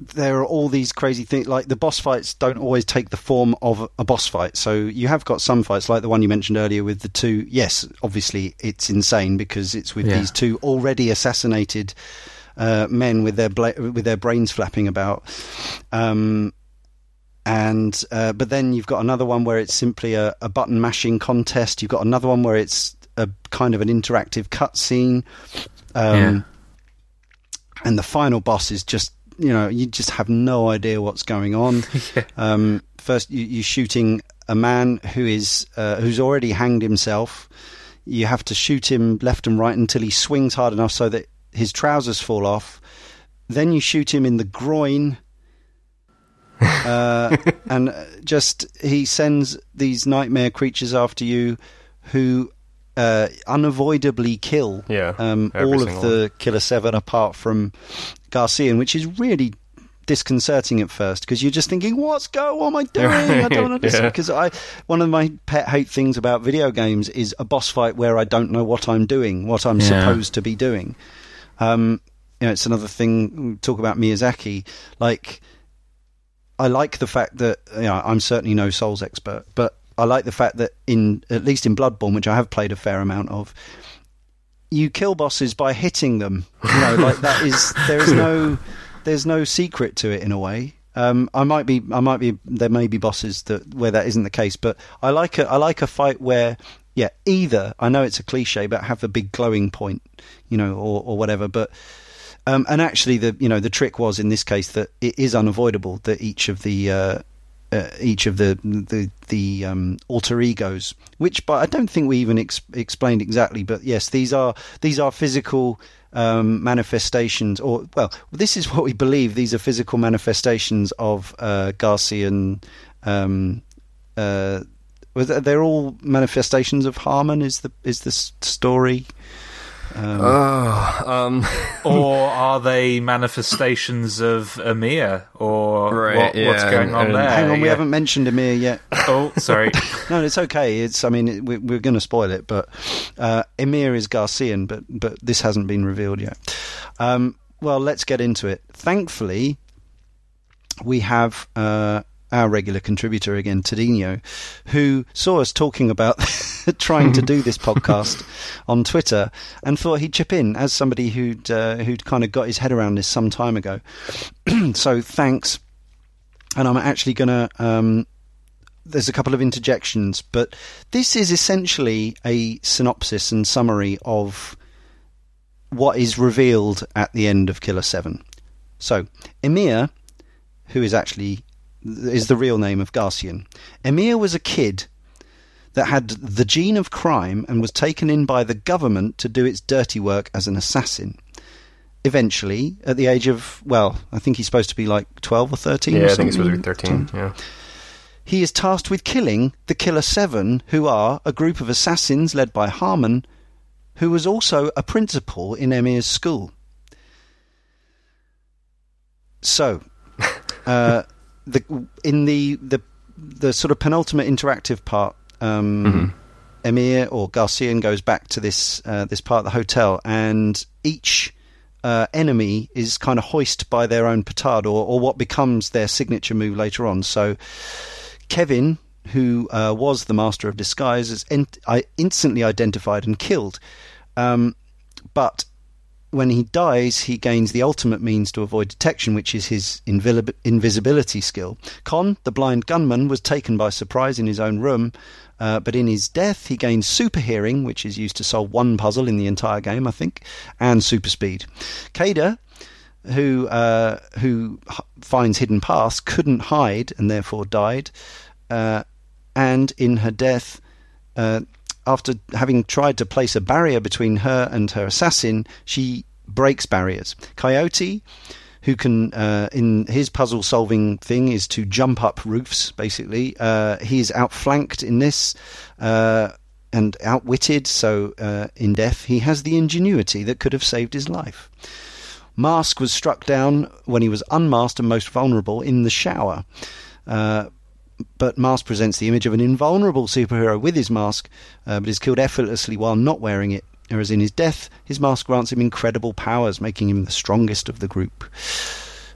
there are all these crazy things. Like the boss fights don't always take the form of a boss fight. So you have got some fights, like the one you mentioned earlier with the two. Yes, obviously it's insane because it's with Yeah. these two already assassinated uh, men with their bla- with their brains flapping about. Um, and uh, but then you've got another one where it's simply a, a button mashing contest. You've got another one where it's a kind of an interactive cutscene. Um, Yeah. And the final boss is just you know you just have no idea what's going on. [LAUGHS] um, first, you, you're shooting a man who is uh, who's already hanged himself. You have to shoot him left and right until he swings hard enough so that his trousers fall off. Then you shoot him in the groin [LAUGHS] uh, and just he sends these nightmare creatures after you who uh, unavoidably kill Yeah, um, all of single the Killer Seven apart from Garcian, which is really disconcerting at first because you're just thinking, "What's go? What am I [LAUGHS] doing? I don't understand." Yeah. Because I, one of my pet hate things about video games is a boss fight where I don't know what I'm doing, what I'm Yeah. supposed to be doing. Um, you know, it's another thing. Talk about Miyazaki, like. I like the fact that you know, I'm certainly no Souls expert, but I like the fact that in at least in Bloodborne, which I have played a fair amount of, you kill bosses by hitting them. You know, like that is [LAUGHS] there is no there's no secret to it in a way. Um, I might be I might be there may be bosses that where that isn't the case, but I like a I like a fight where yeah either I know it's a cliche, but have a big glowing point, you know, or or whatever, but. Um, and actually, the you know the trick was in this case that it is unavoidable that each of the uh, uh, each of the the the um, alter egos, which but I don't think we even ex- explained exactly. But yes, these are these are physical um, manifestations, or well, this is what we believe. These are physical manifestations of uh, Garcian. Um, uh, they're all manifestations of Harman. Is the is the story? Um, Oh, um, [LAUGHS] or are they manifestations of Emir, or Right, what, yeah, what's going on and- there? hang on, we haven't mentioned Emir yet. Oh, sorry. [LAUGHS] No, it's okay. It's I mean it, we, we're going to spoil it, but uh, Emir is Garcian, but but this hasn't been revealed yet. Um, well, let's get into it. Thankfully, we have uh, our regular contributor again, Tadino, who saw us talking about [LAUGHS] trying to do this [LAUGHS] podcast on Twitter and thought he'd chip in as somebody who'd uh, who'd kind of got his head around this some time ago. [CLEARS THROAT] so thanks. And I'm actually going to um, there's a couple of interjections, but this is essentially a synopsis and summary of what is revealed at the end of Killer 7. So, Emir, who is actually is the real name of Garcian. Emir was a kid that had the gene of crime and was taken in by the government to do its dirty work as an assassin. Eventually, at the age of, well, I think he's supposed to be like 12 or 13 or yeah, I think he's supposed to be 13. Yeah. He is tasked with killing the Killer Seven, who are a group of assassins led by Harman, who was also a principal in Emir's school. So, [LAUGHS] uh, the in the the the sort of penultimate interactive part, um, Emir or Garcian goes back to this uh, this part of the hotel, and each uh, enemy is kind of hoist by their own petard, or, or what becomes their signature move later on. So, Kevin, who uh, was the master of disguise, is in- I instantly identified and killed. Um, but when he dies, he gains the ultimate means to avoid detection, which is his invisibility skill. Con, the blind gunman, was taken by surprise in his own room, uh, but in his death, he gains super hearing, which is used to solve one puzzle in the entire game, I think, and super speed. Kaede, who uh, who h- finds hidden paths, couldn't hide and therefore died, uh, and in her death. After having tried to place a barrier between her and her assassin, she breaks barriers. Coyote, who can, uh, in his puzzle solving thing, is to jump up roofs, basically. Uh, he is outflanked in this uh, and outwitted, so uh, in death, he has the ingenuity that could have saved his life. Mask was struck down when he was unmasked and most vulnerable in the shower. Uh, but Mask presents the image of an invulnerable superhero with his mask, uh, but is killed effortlessly while not wearing it. Whereas in his death, his mask grants him incredible powers, making him the strongest of the group.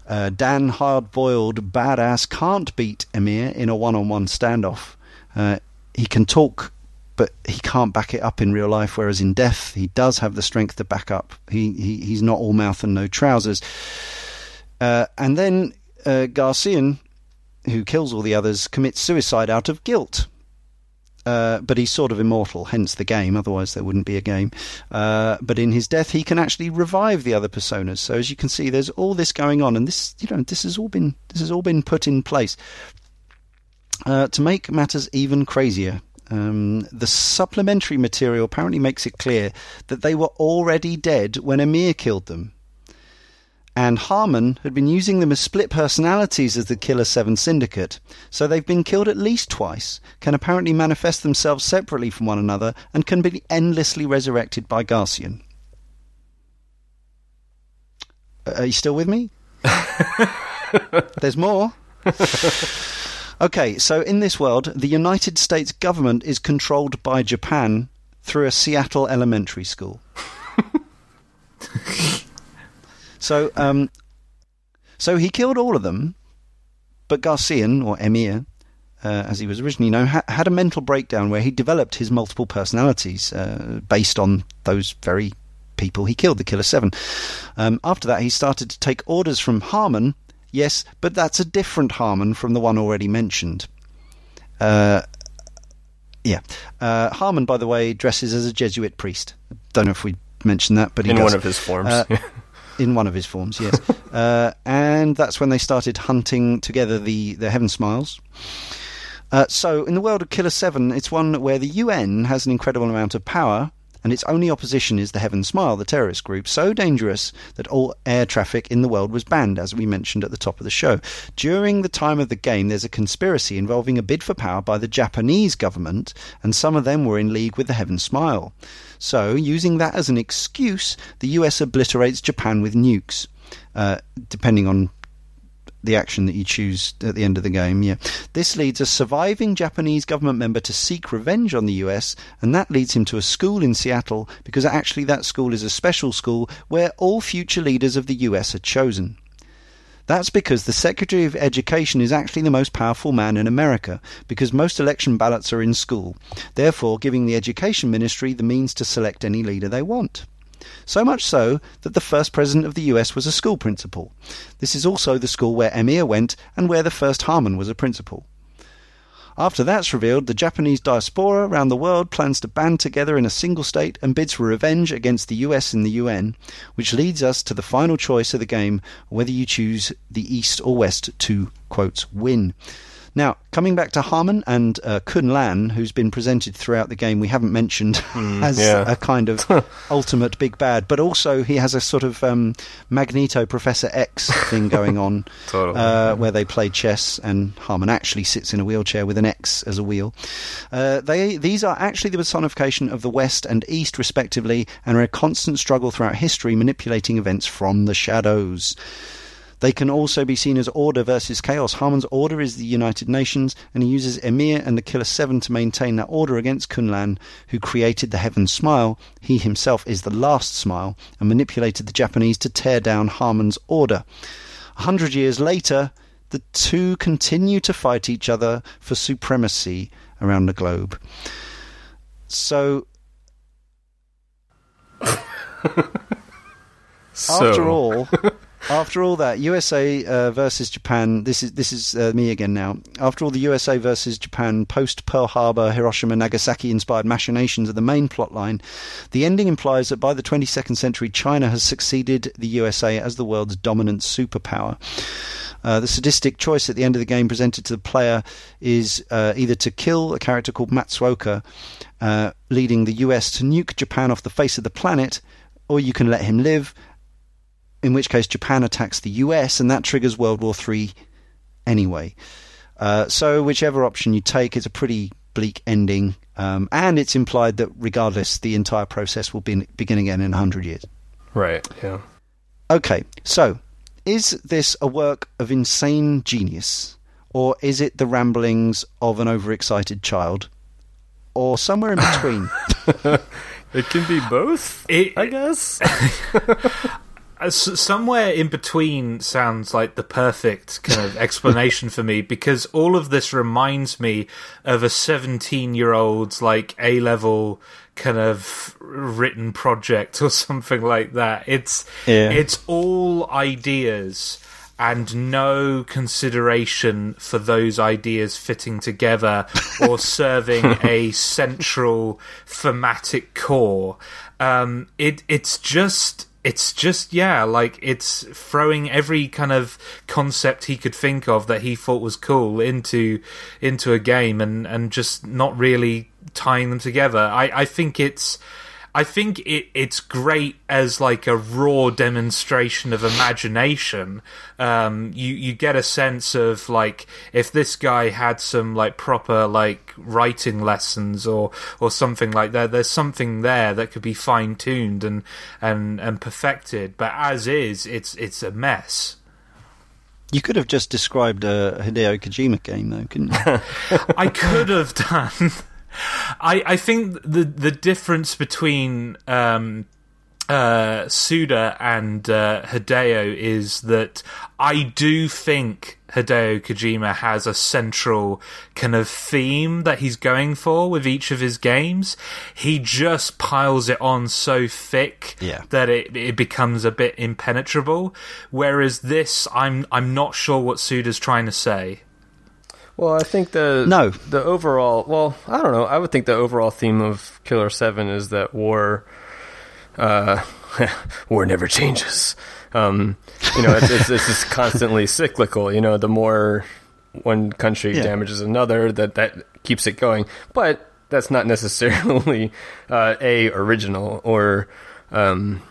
Uh, Dan Hard-Boiled Badass can't beat Emir in a one-on-one standoff. Uh, he can talk, but he can't back it up in real life. Whereas in death, he does have the strength to back up. He, he he's not all mouth and no trousers. Uh, and then uh, Garcian who kills all the others, commits suicide out of guilt. Uh, but he's sort of immortal, hence the game. Otherwise, there wouldn't be a game. Uh, but in his death, he can actually revive the other personas. So as you can see, there's all this going on, and this, you know, this has all been this has all been put in place uh, to make matters even crazier. Um, the supplementary material apparently makes it clear that they were already dead when Emir killed them and Harman had been using them as split personalities as the Killer 7 Syndicate, so they've been killed at least twice, can apparently manifest themselves separately from one another, and can be endlessly resurrected by Garcian. Uh, Are you still with me? [LAUGHS] There's more. okay, so in this world, the United States government is controlled by Japan through a Seattle elementary school. [LAUGHS] so, um, so he killed all of them, but Garcian or Emir, uh, as he was originally known, ha- had a mental breakdown where he developed his multiple personalities uh, based on those very people he killed, the Killer Seven. Um, after that, he started to take orders from Harman. Yes, but that's a different Harman from the one already mentioned. Uh, yeah. Uh, Harman, by the way, dresses as a Jesuit priest. Don't know if we mentioned that, but he in does. one of his forms. Uh, [LAUGHS] in one of his forms, yes. [LAUGHS] uh, and that's when they started hunting together the, the Heaven Smiles. Uh, so, in the world of Killer 7, it's one where the UN has an incredible amount of power, and its only opposition is the Heaven Smile, the terrorist group, so dangerous that all air traffic in the world was banned, as we mentioned at the top of the show. During the time of the game, there's a conspiracy involving a bid for power by the Japanese government, and some of them were in league with the Heaven Smile. So, using that as an excuse, the US obliterates Japan with nukes. Uh, depending on the action that you choose at the end of the game. Yeah, this leads a surviving Japanese government member to seek revenge on the U.S., and that leads him to a school in Seattle because actually that school is a special school where all future leaders of the U.S. are chosen. That's because the Secretary of Education is actually the most powerful man in America, because most election ballots are in school, therefore giving the Education Ministry the means to select any leader they want. So much so that the first president of the US was a school principal. This is also the school where Emir went and where the first Harman was a principal. After that's revealed, the Japanese diaspora around the world plans to band together in a single state and bids for revenge against the US and the UN, which leads us to the final choice of the game whether you choose the East or West to, quote, win. Now, coming back to Harman and uh, Kun Lan, who's been presented throughout the game, we haven't mentioned [LAUGHS] Mm, as yeah. a kind of [LAUGHS] ultimate big bad, but also he has a sort of um, Magneto Professor X thing going on, [LAUGHS] Totally. uh, where they play chess, and Harman actually sits in a wheelchair with an X as a wheel. Uh, they these are actually the personification of the West and East, respectively, and are a constant struggle throughout history, manipulating events from the shadows. They can also be seen as order versus chaos. Harman's order is the United Nations, and he uses Emir and the Killer Seven to maintain that order against Kun Lan, who created the Heaven Smile. He himself is the last smile, and manipulated the Japanese to tear down Harman's order. A hundred years later, the two continue to fight each other for supremacy around the globe. So, [LAUGHS] so, after all, [LAUGHS] after all that, USA uh, versus Japan. This is this is uh, me again now. After all, the USA versus Japan post Pearl Harbor, Hiroshima, Nagasaki inspired machinations are the main plot line. The ending implies that by the 22nd century, China has succeeded the USA as the world's dominant superpower. Uh, the sadistic choice at the end of the game presented to the player is uh, either to kill a character called Matsuoka, uh, leading the US to nuke Japan off the face of the planet, or you can let him live, in which case Japan attacks the US, and that triggers World War III anyway. Uh, so, whichever option you take, it's a pretty bleak ending, um, and it's implied that regardless, the entire process will be, begin again in 100 years. right, yeah. Okay, so is this a work of insane genius, or is it the ramblings of an overexcited child, or somewhere in between? [LAUGHS] It can be both, It- I guess. [LAUGHS] [LAUGHS] Uh, somewhere in between sounds like the perfect kind of explanation for me because all of this reminds me of a 17 year old's like A level kind of written project [LAUGHS] or something like that. It's Yeah. it's all ideas and no consideration for those ideas fitting together or [LAUGHS] serving a central thematic core. Um, it it's just it's just yeah, like it's throwing every kind of concept he could think of that he thought was cool into into a game and and just not really tying them together. I I think it's I think it, it's great as like a raw demonstration of imagination. Um, you you get a sense of like if this guy had some like proper like writing lessons or or something like that. There's something there that could be fine tuned and and and perfected. But as is, it's it's a mess. You could have just described a Hideo Kojima game, though, couldn't you? [LAUGHS] I could have done. [LAUGHS] I I think the the difference between um, uh, Suda and uh, Hideo is that I do think Hideo Kojima has a central kind of theme that he's going for with each of his games. He just piles it on so thick Yeah. that it, it becomes a bit impenetrable. Whereas this, I'm I'm not sure what Suda's trying to say. Well, I think the No. the overall well, I don't know. I would think the overall theme of Killer Seven is that war, uh, [LAUGHS] war never changes. Um, you know, it's, it's, it's just [LAUGHS] constantly cyclical. You know, the more one country Yeah. damages another, that that keeps it going. But that's not necessarily uh, a original or um,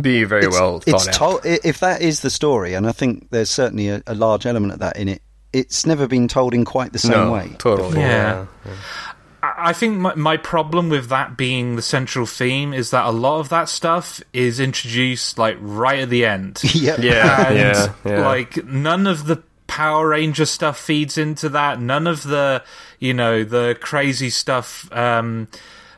b very well thought it's out. told if that is the story, and I think there's certainly a, a large element of that in it. It's never been told in quite the same no, way. totally. Yeah. yeah. I I think my, my problem with that being the central theme is that a lot of that stuff is introduced like right at the end. [LAUGHS] Yep. Yeah, and yeah, yeah. like none of the Power Ranger stuff feeds into that. None of the you know the crazy stuff um,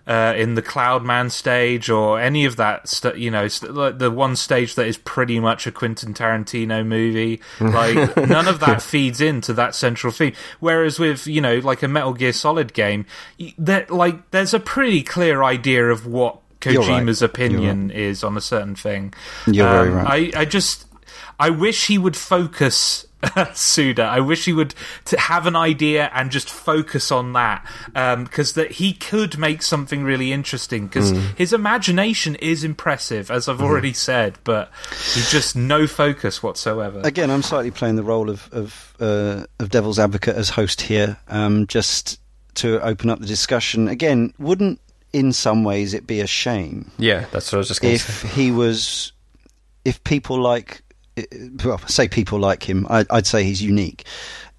uh, in the Cloudman stage or any of that stuff. You know, st- like the one stage that is pretty much a Quentin Tarantino movie. [LAUGHS] Like none of that feeds into that central theme. Whereas with you know like a Metal Gear Solid game, that like there's a pretty clear idea of what. You're right. Kojima's opinion is on a certain thing. You're very Um, right. I, I just I wish he would focus [LAUGHS] Suda. I wish he would to have an idea and just focus on that because that he could make something really interesting because Mm. his imagination is impressive as. I've already said, but he's just no focus whatsoever. Again, I'm slightly playing the role of of, uh, of devil's advocate as host here, um, just to open up the discussion. Again, wouldn't in some ways it be a shame Yeah, that's what I was just going to if say. he was, if people like, well, say people like him, I, I'd say he's unique.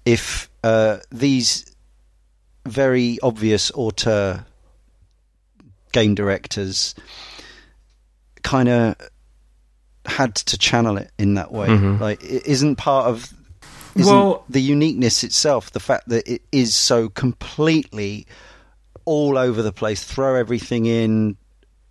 If uh, these very obvious auteur game directors kind of had to channel it in that way, Mhm. like it isn't part of. Isn't Well- the uniqueness itself, the fact that it is so completely all over the place, throw everything in,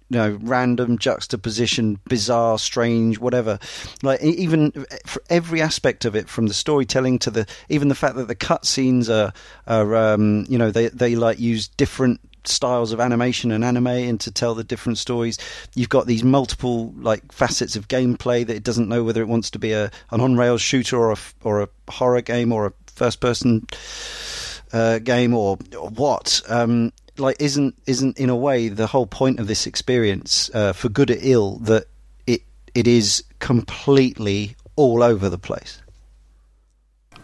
you know, random juxtaposition, bizarre, strange, whatever. Like even for every aspect of it, from the storytelling to the even the fact that the cutscenes are are um, you know they they like use different styles of animation and anime and to tell the different stories. You've got these multiple like facets of gameplay that it doesn't know whether it wants to be a an on rails shooter or a or a horror game or a first person uh, game or, or what. Um, like isn't isn't in a way the whole point of this experience, uh, for good or ill, that it it is completely all over the place.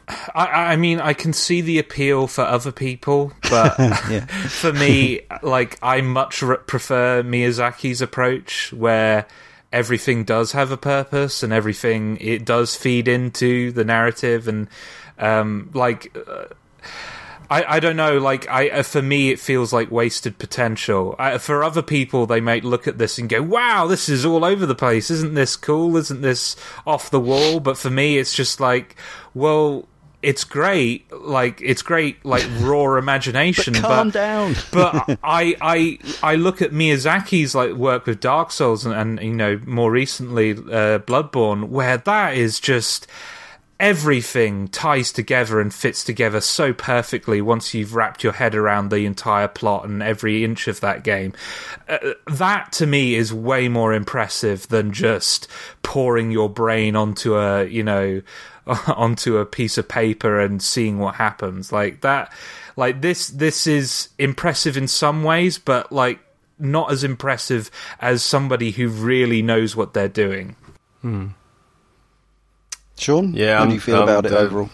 I, I mean, I can see the appeal for other people, but [LAUGHS] [LAUGHS] for me, like I much re- prefer Miyazaki's approach, where everything does have a purpose and everything it does feed into the narrative, and um, like. Uh, I, I don't know. Like I, uh, for me, it feels like wasted potential. Uh, for other people, they might look at this and go, "Wow, this is all over the place. Isn't this cool? Isn't this off the wall?" But for me, it's just like, well, it's great. Like it's great, like [LAUGHS] raw imagination. Calm [LAUGHS] but down. [LAUGHS] but I, I I look at Miyazaki's like work with Dark Souls and, and you know more recently uh, Bloodborne, where that is just everything ties together and fits together so perfectly once you've wrapped your head around the entire plot and every inch of that game. Uh, that to me is way more impressive than just pouring your brain onto a you know [LAUGHS] onto a piece of paper and seeing what happens. Like that like this this is impressive in some ways but like not as impressive as somebody who really knows what they're doing Sean, Yeah, how do you feel um, about it overall?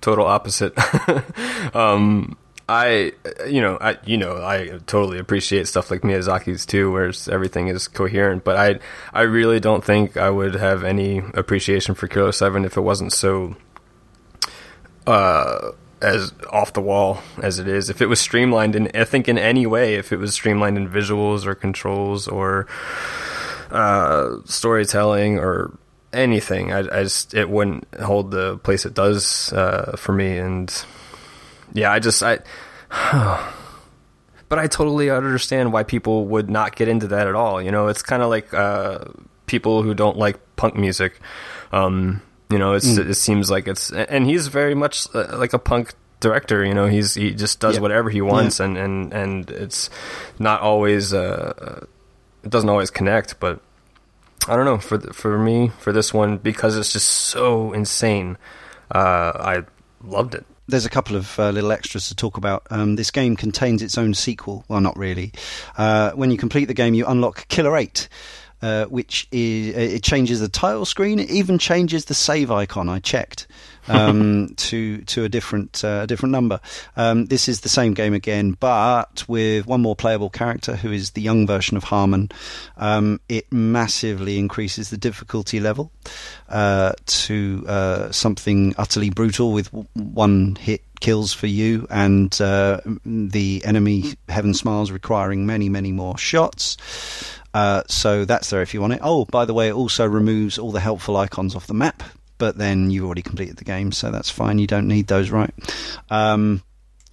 total opposite. [LAUGHS] um, I, you know, I, you know, I totally appreciate stuff like Miyazaki's too, where everything is coherent. But I, I really don't think I would have any appreciation for Killer Seven if it wasn't so, uh, as off the wall as it is. If it was streamlined in, I think in any way, if it was streamlined in visuals or controls or uh, storytelling or anything. I, I just it wouldn't hold the place it does uh, for me, and yeah, I just I. [SIGHS] but I totally understand why people would not get into that at all. You know, it's kind of like uh, people who don't like punk music. Um, you know, mm. it seems like it's, and he's very much uh, like a punk director. You know, he's he just does whatever he wants, yeah. and and and it's not always uh, it doesn't always connect, but I don't know for for me for this one because it's just so insane. Uh, I loved it. There's a couple of uh, little extras to talk about. Um, this game contains its own sequel. Well, not really. Uh, when you complete the game, you unlock Killer Eight. Uh, which is it changes the title screen. It even changes the save icon. I checked um, [LAUGHS] to to a different uh, a different number. Um, this is the same game again, but with one more playable character who is the young version of Harman. Um, it massively increases the difficulty level uh, to uh, something utterly brutal with one hit kills for you, and uh, the enemy Heaven Smiles requiring many many more shots. Uh, so that's there if you want it. Oh, by the way, it also removes all the helpful icons off the map but then you've already completed the game, so that's fine. You don't need those, right? Um,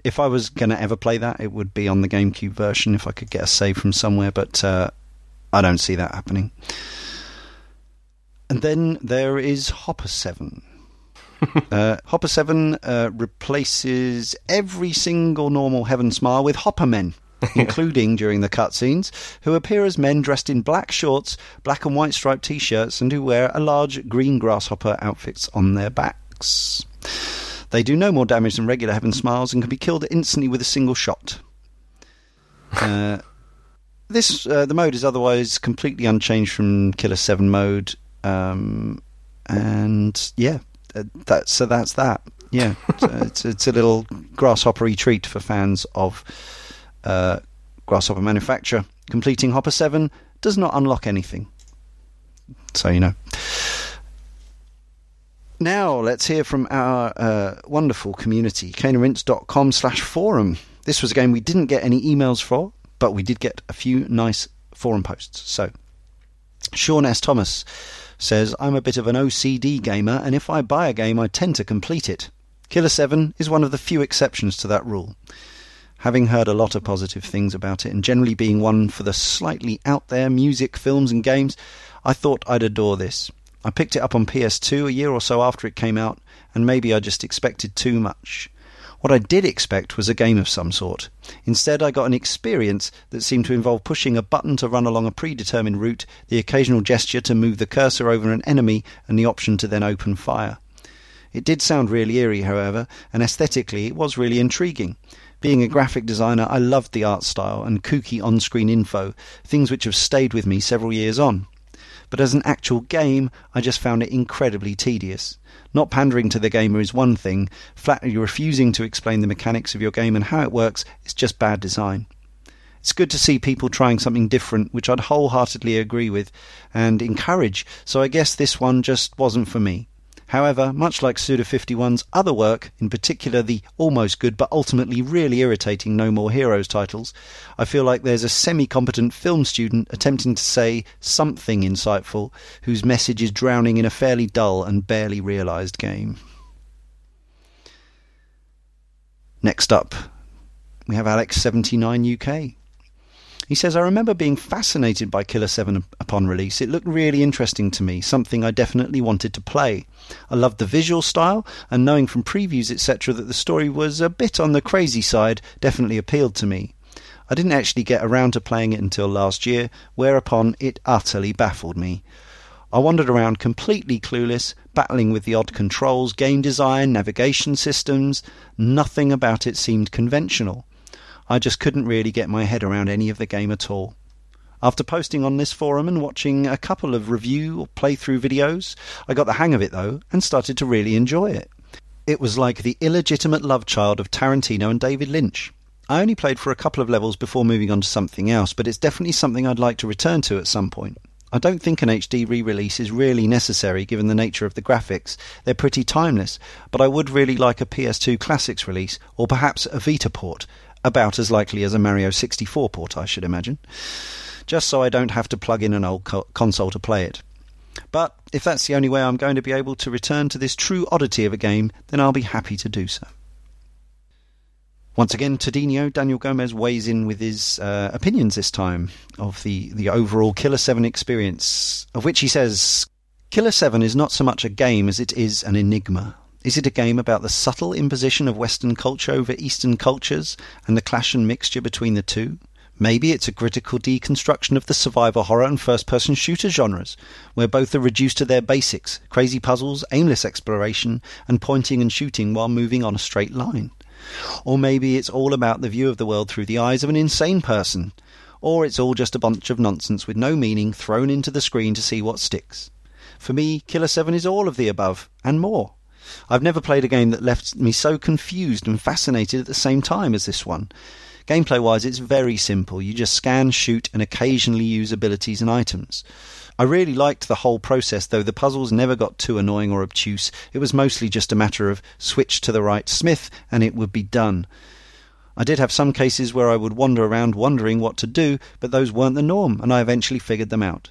if I was going to ever play that, it would be on the GameCube version if I could get a save from somewhere, but uh, I don't see that happening. And then there is Hopper 7. [LAUGHS] uh, Hopper 7 uh, replaces every single normal Heaven Smile with Hopper Men. [LAUGHS] including during the cutscenes, who appear as men dressed in black shorts, black and white striped t shirts, and who wear a large green grasshopper outfits on their backs. They do no more damage than regular Heaven Smiles and can be killed instantly with a single shot. [LAUGHS] Uh, this uh, the mode is otherwise completely unchanged from Killer Seven mode, um, and yeah, uh, that so that's that. Yeah, [LAUGHS] it's, it's a little grasshoppery treat for fans of uh, Grasshopper Manufacture. Completing Hopper 7 does not unlock anything. So you know. Now let's hear from our uh, wonderful community, caneandrinse.com slash forum. This was a game we didn't get any emails for, but we did get a few nice forum posts. So, Sean S. Thomas says, I'm a bit of an OCD gamer, and if I buy a game, I tend to complete it. Killer 7 is one of the few exceptions to that rule. Having heard a lot of positive things about it and generally being one for the slightly out there music, films, and games, I thought I'd adore this. I picked it up on PS2 a year or so after it came out, and maybe I just expected too much. What I did expect was a game of some sort. Instead, I got an experience that seemed to involve pushing a button to run along a predetermined route, the occasional gesture to move the cursor over an enemy, and the option to then open fire. It did sound really eerie, however, and aesthetically it was really intriguing. Being a graphic designer, I loved the art style and kooky on screen info, things which have stayed with me several years on. But as an actual game, I just found it incredibly tedious. Not pandering to the gamer is one thing, flatly refusing to explain the mechanics of your game and how it works is just bad design. It's good to see people trying something different, which I'd wholeheartedly agree with and encourage, so I guess this one just wasn't for me. However, much like Suda51's other work, in particular the almost good but ultimately really irritating No More Heroes titles, I feel like there's a semi competent film student attempting to say something insightful whose message is drowning in a fairly dull and barely realised game. Next up, we have Alex79UK. He says, I remember being fascinated by Killer 7 upon release. It looked really interesting to me, something I definitely wanted to play. I loved the visual style, and knowing from previews, etc., that the story was a bit on the crazy side definitely appealed to me. I didn't actually get around to playing it until last year, whereupon it utterly baffled me. I wandered around completely clueless, battling with the odd controls, game design, navigation systems. Nothing about it seemed conventional. I just couldn't really get my head around any of the game at all. After posting on this forum and watching a couple of review or playthrough videos, I got the hang of it though and started to really enjoy it. It was like the illegitimate love child of Tarantino and David Lynch. I only played for a couple of levels before moving on to something else, but it's definitely something I'd like to return to at some point. I don't think an HD re release is really necessary given the nature of the graphics. They're pretty timeless, but I would really like a PS2 Classics release, or perhaps a Vita port, about as likely as a Mario 64 port, I should imagine, just so I don't have to plug in an old co- console to play it. But if that's the only way I'm going to be able to return to this true oddity of a game, then I'll be happy to do so. Once again, Tadino, Daniel Gomez weighs in with his uh, opinions this time of the, the overall Killer 7 experience, of which he says Killer 7 is not so much a game as it is an enigma. Is it a game about the subtle imposition of Western culture over Eastern cultures and the clash and mixture between the two? Maybe it's a critical deconstruction of the survival horror and first person shooter genres, where both are reduced to their basics crazy puzzles, aimless exploration, and pointing and shooting while moving on a straight line. Or maybe it's all about the view of the world through the eyes of an insane person. Or it's all just a bunch of nonsense with no meaning thrown into the screen to see what sticks. For me, Killer 7 is all of the above, and more. I've never played a game that left me so confused and fascinated at the same time as this one. Gameplay wise, it's very simple. You just scan, shoot, and occasionally use abilities and items. I really liked the whole process, though the puzzles never got too annoying or obtuse. It was mostly just a matter of switch to the right smith and it would be done. I did have some cases where I would wander around wondering what to do, but those weren't the norm, and I eventually figured them out.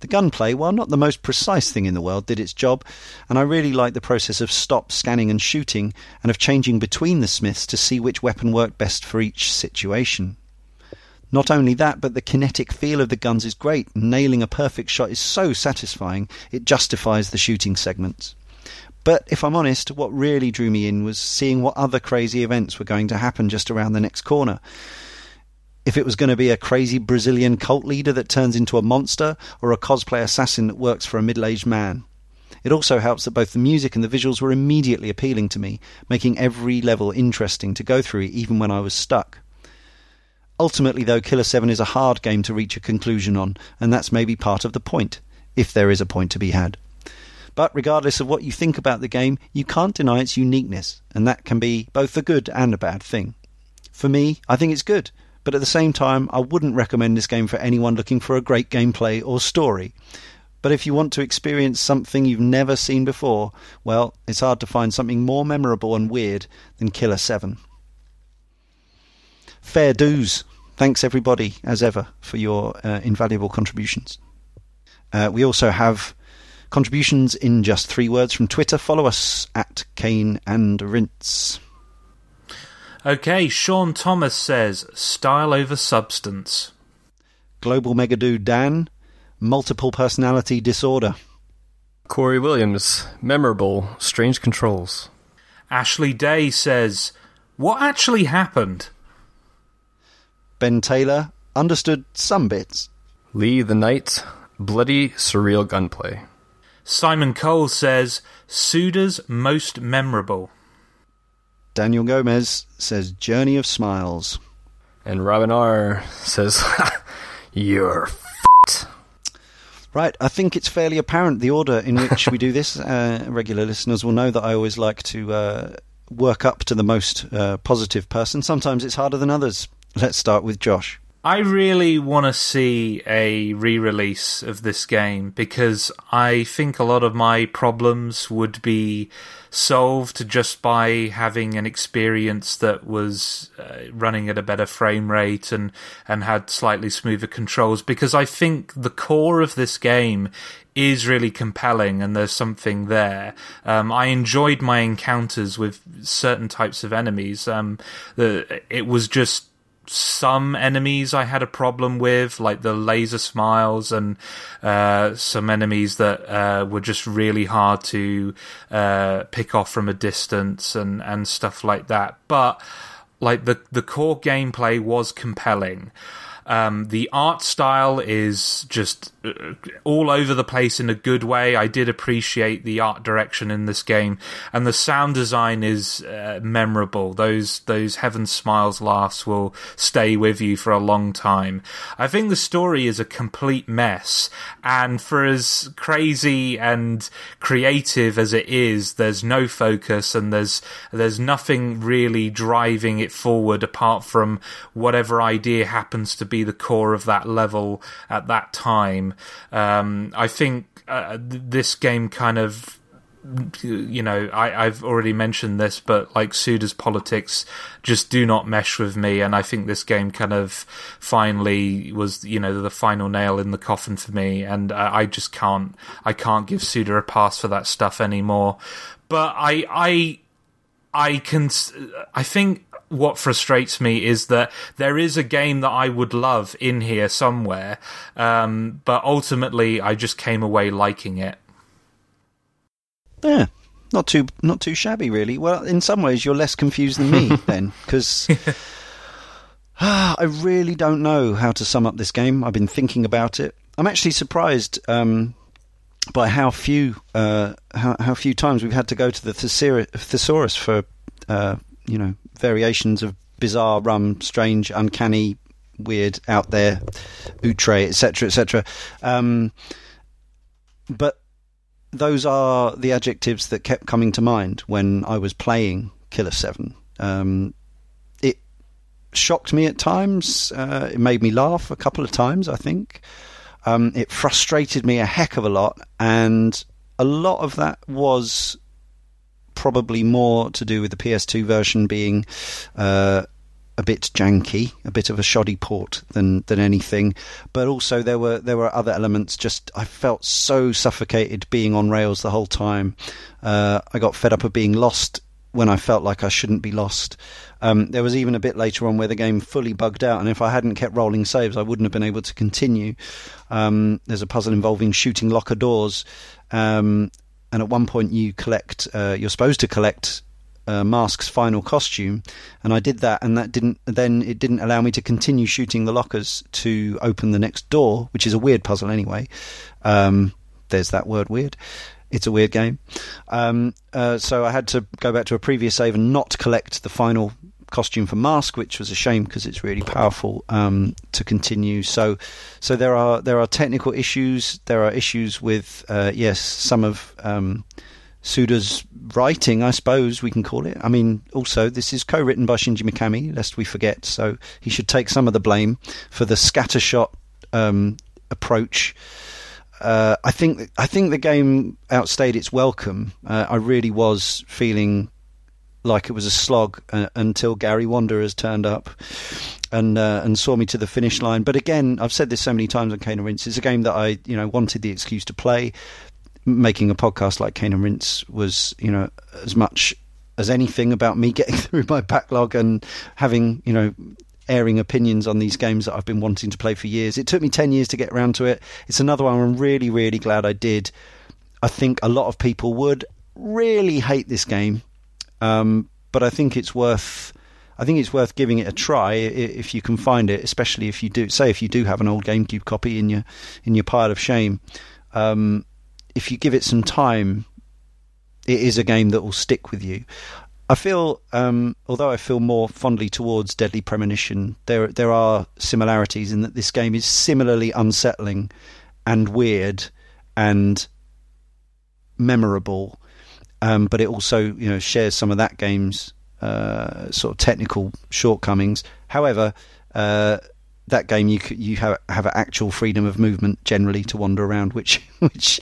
The gunplay, while not the most precise thing in the world, did its job, and I really liked the process of stop, scanning, and shooting, and of changing between the smiths to see which weapon worked best for each situation. Not only that, but the kinetic feel of the guns is great. And nailing a perfect shot is so satisfying, it justifies the shooting segments. But if I'm honest, what really drew me in was seeing what other crazy events were going to happen just around the next corner. If it was going to be a crazy Brazilian cult leader that turns into a monster, or a cosplay assassin that works for a middle aged man. It also helps that both the music and the visuals were immediately appealing to me, making every level interesting to go through even when I was stuck. Ultimately, though, Killer 7 is a hard game to reach a conclusion on, and that's maybe part of the point, if there is a point to be had. But regardless of what you think about the game, you can't deny its uniqueness, and that can be both a good and a bad thing. For me, I think it's good, but at the same time, I wouldn't recommend this game for anyone looking for a great gameplay or story. But if you want to experience something you've never seen before, well, it's hard to find something more memorable and weird than Killer 7 fair dues. Thanks, everybody, as ever, for your uh, invaluable contributions. Uh, we also have contributions in just three words from Twitter. Follow us at Cane and Rinse. Okay, Sean Thomas says style over substance. Global Mega Dude Dan, multiple personality disorder. Corey Williams, memorable, strange controls. Ashley Day says, What actually happened? Ben Taylor understood some bits. Lee the Knight, bloody, surreal gunplay. Simon Cole says, Suda's most memorable. Daniel Gomez says, Journey of Smiles. And Robin R says, [LAUGHS] You're f***ed. Right, I think it's fairly apparent the order in which we do this. [LAUGHS] Uh, regular listeners will know that I always like to uh, work up to the most uh, positive person. Sometimes it's harder than others. Let's start with Josh. I really want to see a re release of this game because I think a lot of my problems would be solved just by having an experience that was uh, running at a better frame rate and, and had slightly smoother controls. Because I think the core of this game is really compelling and there's something there. Um, I enjoyed my encounters with certain types of enemies. Um, the, it was just some enemies I had a problem with, like the laser smiles, and uh, some enemies that uh, were just really hard to uh, pick off from a distance, and and stuff like that. But like the the core gameplay was compelling. Um, the art style is just all over the place in a good way. I did appreciate the art direction in this game, and the sound design is uh, memorable. Those those Heaven Smiles laughs will stay with you for a long time. I think the story is a complete mess, and for as crazy and creative as it is, there's no focus and there's there's nothing really driving it forward apart from whatever idea happens to be be the core of that level at that time. Um, I think uh, this game kind of you know, I, I've already mentioned this, but like Suda's politics just do not mesh with me, and I think this game kind of finally was, you know, the final nail in the coffin for me, and I, I just can't, I can't give Suda a pass for that stuff anymore. But I, I, I can, I think what frustrates me is that there is a game that I would love in here somewhere, um, but ultimately I just came away liking it. Yeah, not too not too shabby, really. Well, in some ways, you're less confused than me [LAUGHS] then, because [SIGHS] I really don't know how to sum up this game. I've been thinking about it. I'm actually surprised um, by how few uh, how, how, few times we've had to go to the thesaurus for uh, you know variations of bizarre, rum, strange, uncanny, weird, out there, outre, etc., etc. Um, but those are the adjectives that kept coming to mind when I was playing Killer 7. Um, it shocked me at times. Uh, it made me laugh a couple of times, I think. Um, it frustrated me a heck of a lot, and a lot of that was probably more to do with the PS2 version being uh, a bit janky, a bit of a shoddy port than than anything. But also there were there were other elements. Just I felt so suffocated being on rails the whole time. Uh, I got fed up of being lost when I felt like I shouldn't be lost. Um, there was even a bit later on where the game fully bugged out, and if I hadn't kept rolling saves, I wouldn't have been able to continue. Um, there's a puzzle involving shooting locker doors, um, and at one point you collect. Uh, you're supposed to collect uh, Mask's final costume, and I did that, and that didn't. Then it didn't allow me to continue shooting the lockers to open the next door, which is a weird puzzle anyway. Um, there's that word, weird. It's a weird game. Um, uh, so I had to go back to a previous save and not collect the final costume for Mask, which was a shame because it's really powerful um, to continue. So, so there are there are technical issues. There are issues with uh, yes, some of um, Suda's writing, I suppose we can call it. I mean, also, this is co written by Shinji Mikami, lest we forget, so he should take some of the blame for the scattershot um, approach. Uh, I think I think the game outstayed its welcome. Uh, I really was feeling like it was a slog uh, until Gary Wanderers turned up and uh, and saw me to the finish line. But again, I've said this so many times on Cane and Rinse. It's a game that I you know wanted the excuse to play making a podcast like Cane and Rinse was, you know, as much as anything about me [LAUGHS] getting through my backlog and having, you know, airing opinions on these games that I've been wanting to play for years. It took me 10 years to get around to it. It's another one I'm really, really glad I did. I think a lot of people would really hate this game, um, but I think it's worth. I think it's worth giving it a try if you can find it, especially if you do. Say if you do have an old GameCube copy in your in your pile of shame. Um, if you give it some time, it is a game that will stick with you. I feel, um, although I feel more fondly towards Deadly Premonition, there there are similarities in that this game is similarly unsettling and weird and memorable, um, but it also you know shares some of that game's uh, sort of technical shortcomings. However, uh, that game you you have have actual freedom of movement generally to wander around, which [LAUGHS] which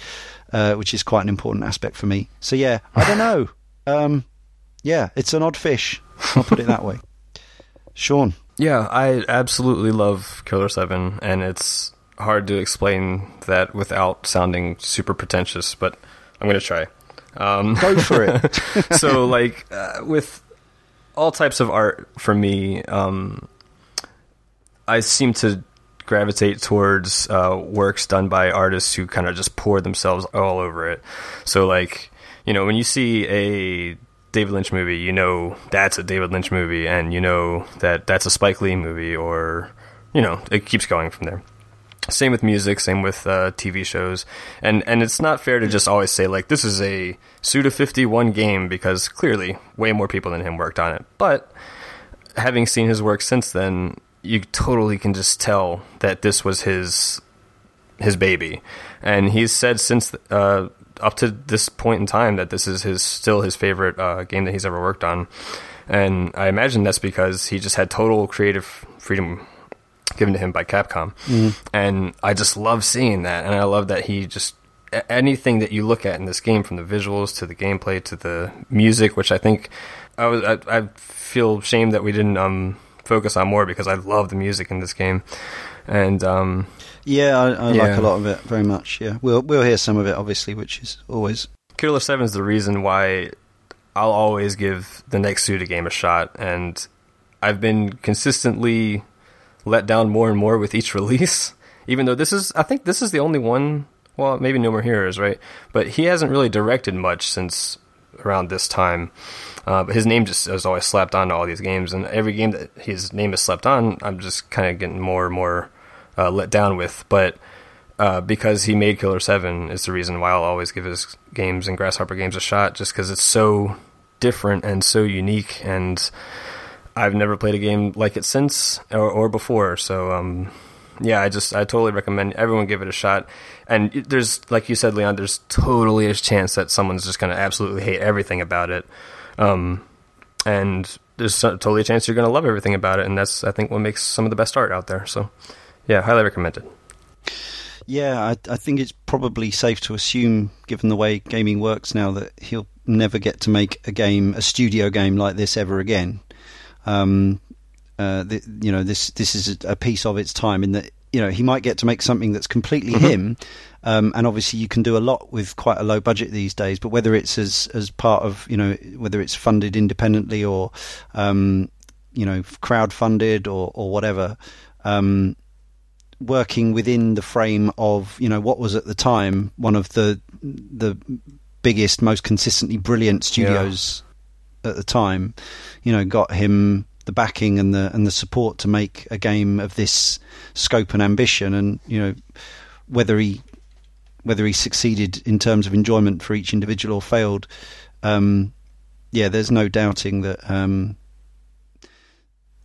uh, which is quite an important aspect for me. So yeah, I don't know. [LAUGHS] Um, yeah, it's an odd fish. I'll put it that way. [LAUGHS] Sean. Yeah, I absolutely love Killer Seven, and it's hard to explain that without sounding super pretentious, but I'm going to try. Um, Go for it. [LAUGHS] so, [LAUGHS] like, uh, with all types of art for me, um, I seem to gravitate towards uh, works done by artists who kind of just pour themselves all over it. So, like, you know, when you see a David Lynch movie, you know that's a David Lynch movie, and you know that that's a Spike Lee movie, or you know, it keeps going from there. Same with music, same with uh, TV shows, and and it's not fair to just always say like this is a Suda fifty one game because clearly way more people than him worked on it. But having seen his work since then, you totally can just tell that this was his his baby, and he's said since uh, up to this point in time that this is his still his favorite uh, game that he's ever worked on, and I imagine that's because he just had total creative freedom given to him by Capcom, mm. and I just love seeing that, and I love that he just anything that you look at in this game, from the visuals to the gameplay to the music, which I think I was I, I feel shame that we didn't um, focus on more because I love the music in this game, and um, yeah, I, I yeah. like a lot of it very much. Yeah, we'll we'll hear some of it obviously, which is always Killer Seven is the reason why I'll always give the next Suda game a shot, and I've been consistently let down more and more with each [LAUGHS] release. Even though this is, I think this is the only one. Well, maybe No More Heroes, right? But he hasn't really directed much since around this time. Uh, but his name just is always slapped on to all these games, and every game that his name is slapped on, I'm just kind of getting more and more uh, let down with. But uh, because he made Killer Seven is the reason why I'll always give his games and Grasshopper games a shot, just because it's so different and so unique, and I've never played a game like it since or, or before. So um, yeah, I just I totally recommend everyone give it a shot. And there's like you said, Leon, there's totally a chance that someone's just going to absolutely hate everything about it, um, and there's totally a chance you're going to love everything about it, and that's I think what makes some of the best art out there. So yeah, highly recommend it. Yeah, I, I, think it's probably safe to assume, given the way gaming works now, that he'll never get to make a game, a studio game like this ever again. Um, uh, the, you know, this this is a piece of its time in that you know he might get to make something that's completely mm-hmm. him, um, and obviously you can do a lot with quite a low budget these days. But whether it's as as part of you know whether it's funded independently or um, you know crowd funded or or whatever. Um, working within the frame of you know what was at the time one of the the biggest, most consistently brilliant studios yeah. At the time, you know, got him the backing and the and the support to make a game of this scope and ambition, and you know whether he whether he succeeded in terms of enjoyment for each individual or failed. Um, yeah, there's no doubting that um,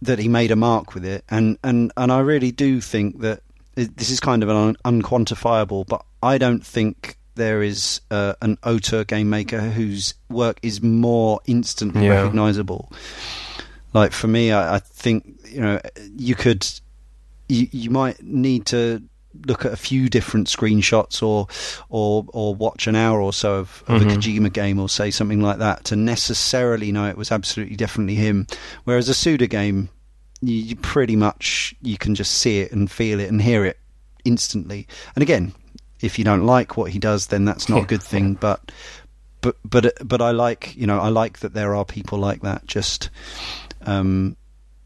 that he made a mark with it, and and and I really do think that this is kind of an un- unquantifiable, but I don't think there is uh, an auteur game maker whose work is more instantly yeah. recognizable. Like for me, I, I, think you know you could you, you might need to look at a few different screenshots or or or watch an hour or so of, of mm-hmm. a Kojima game or say something like that to necessarily know it was absolutely definitely him. Whereas a Suda game, you, you pretty much you can just see it and feel it and hear it instantly. And again, if you don't like what he does, then that's not a good thing. But but but but I like you know I like that there are people like that. Just um,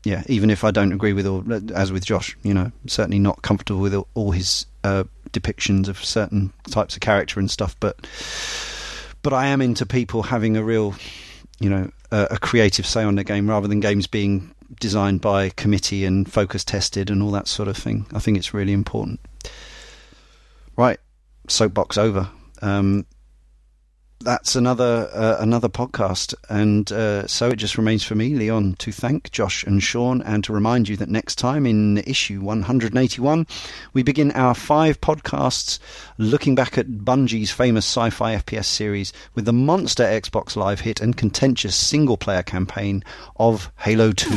yeah, even if I don't agree with all, as with Josh, you know, certainly not comfortable with all, all his uh, depictions of certain types of character and stuff. But but I am into people having a real, you know, a, a creative say on the game rather than games being designed by committee and focus tested and all that sort of thing. I think it's really important. Right, soapbox over. Um, that's another uh, another podcast, and uh, so it just remains for me, Leon, to thank Josh and Sean, and to remind you that next time in issue 181, we begin our five podcasts looking back at Bungie's famous sci-fi FPS series with the monster Xbox Live hit and contentious single-player campaign of Halo 2.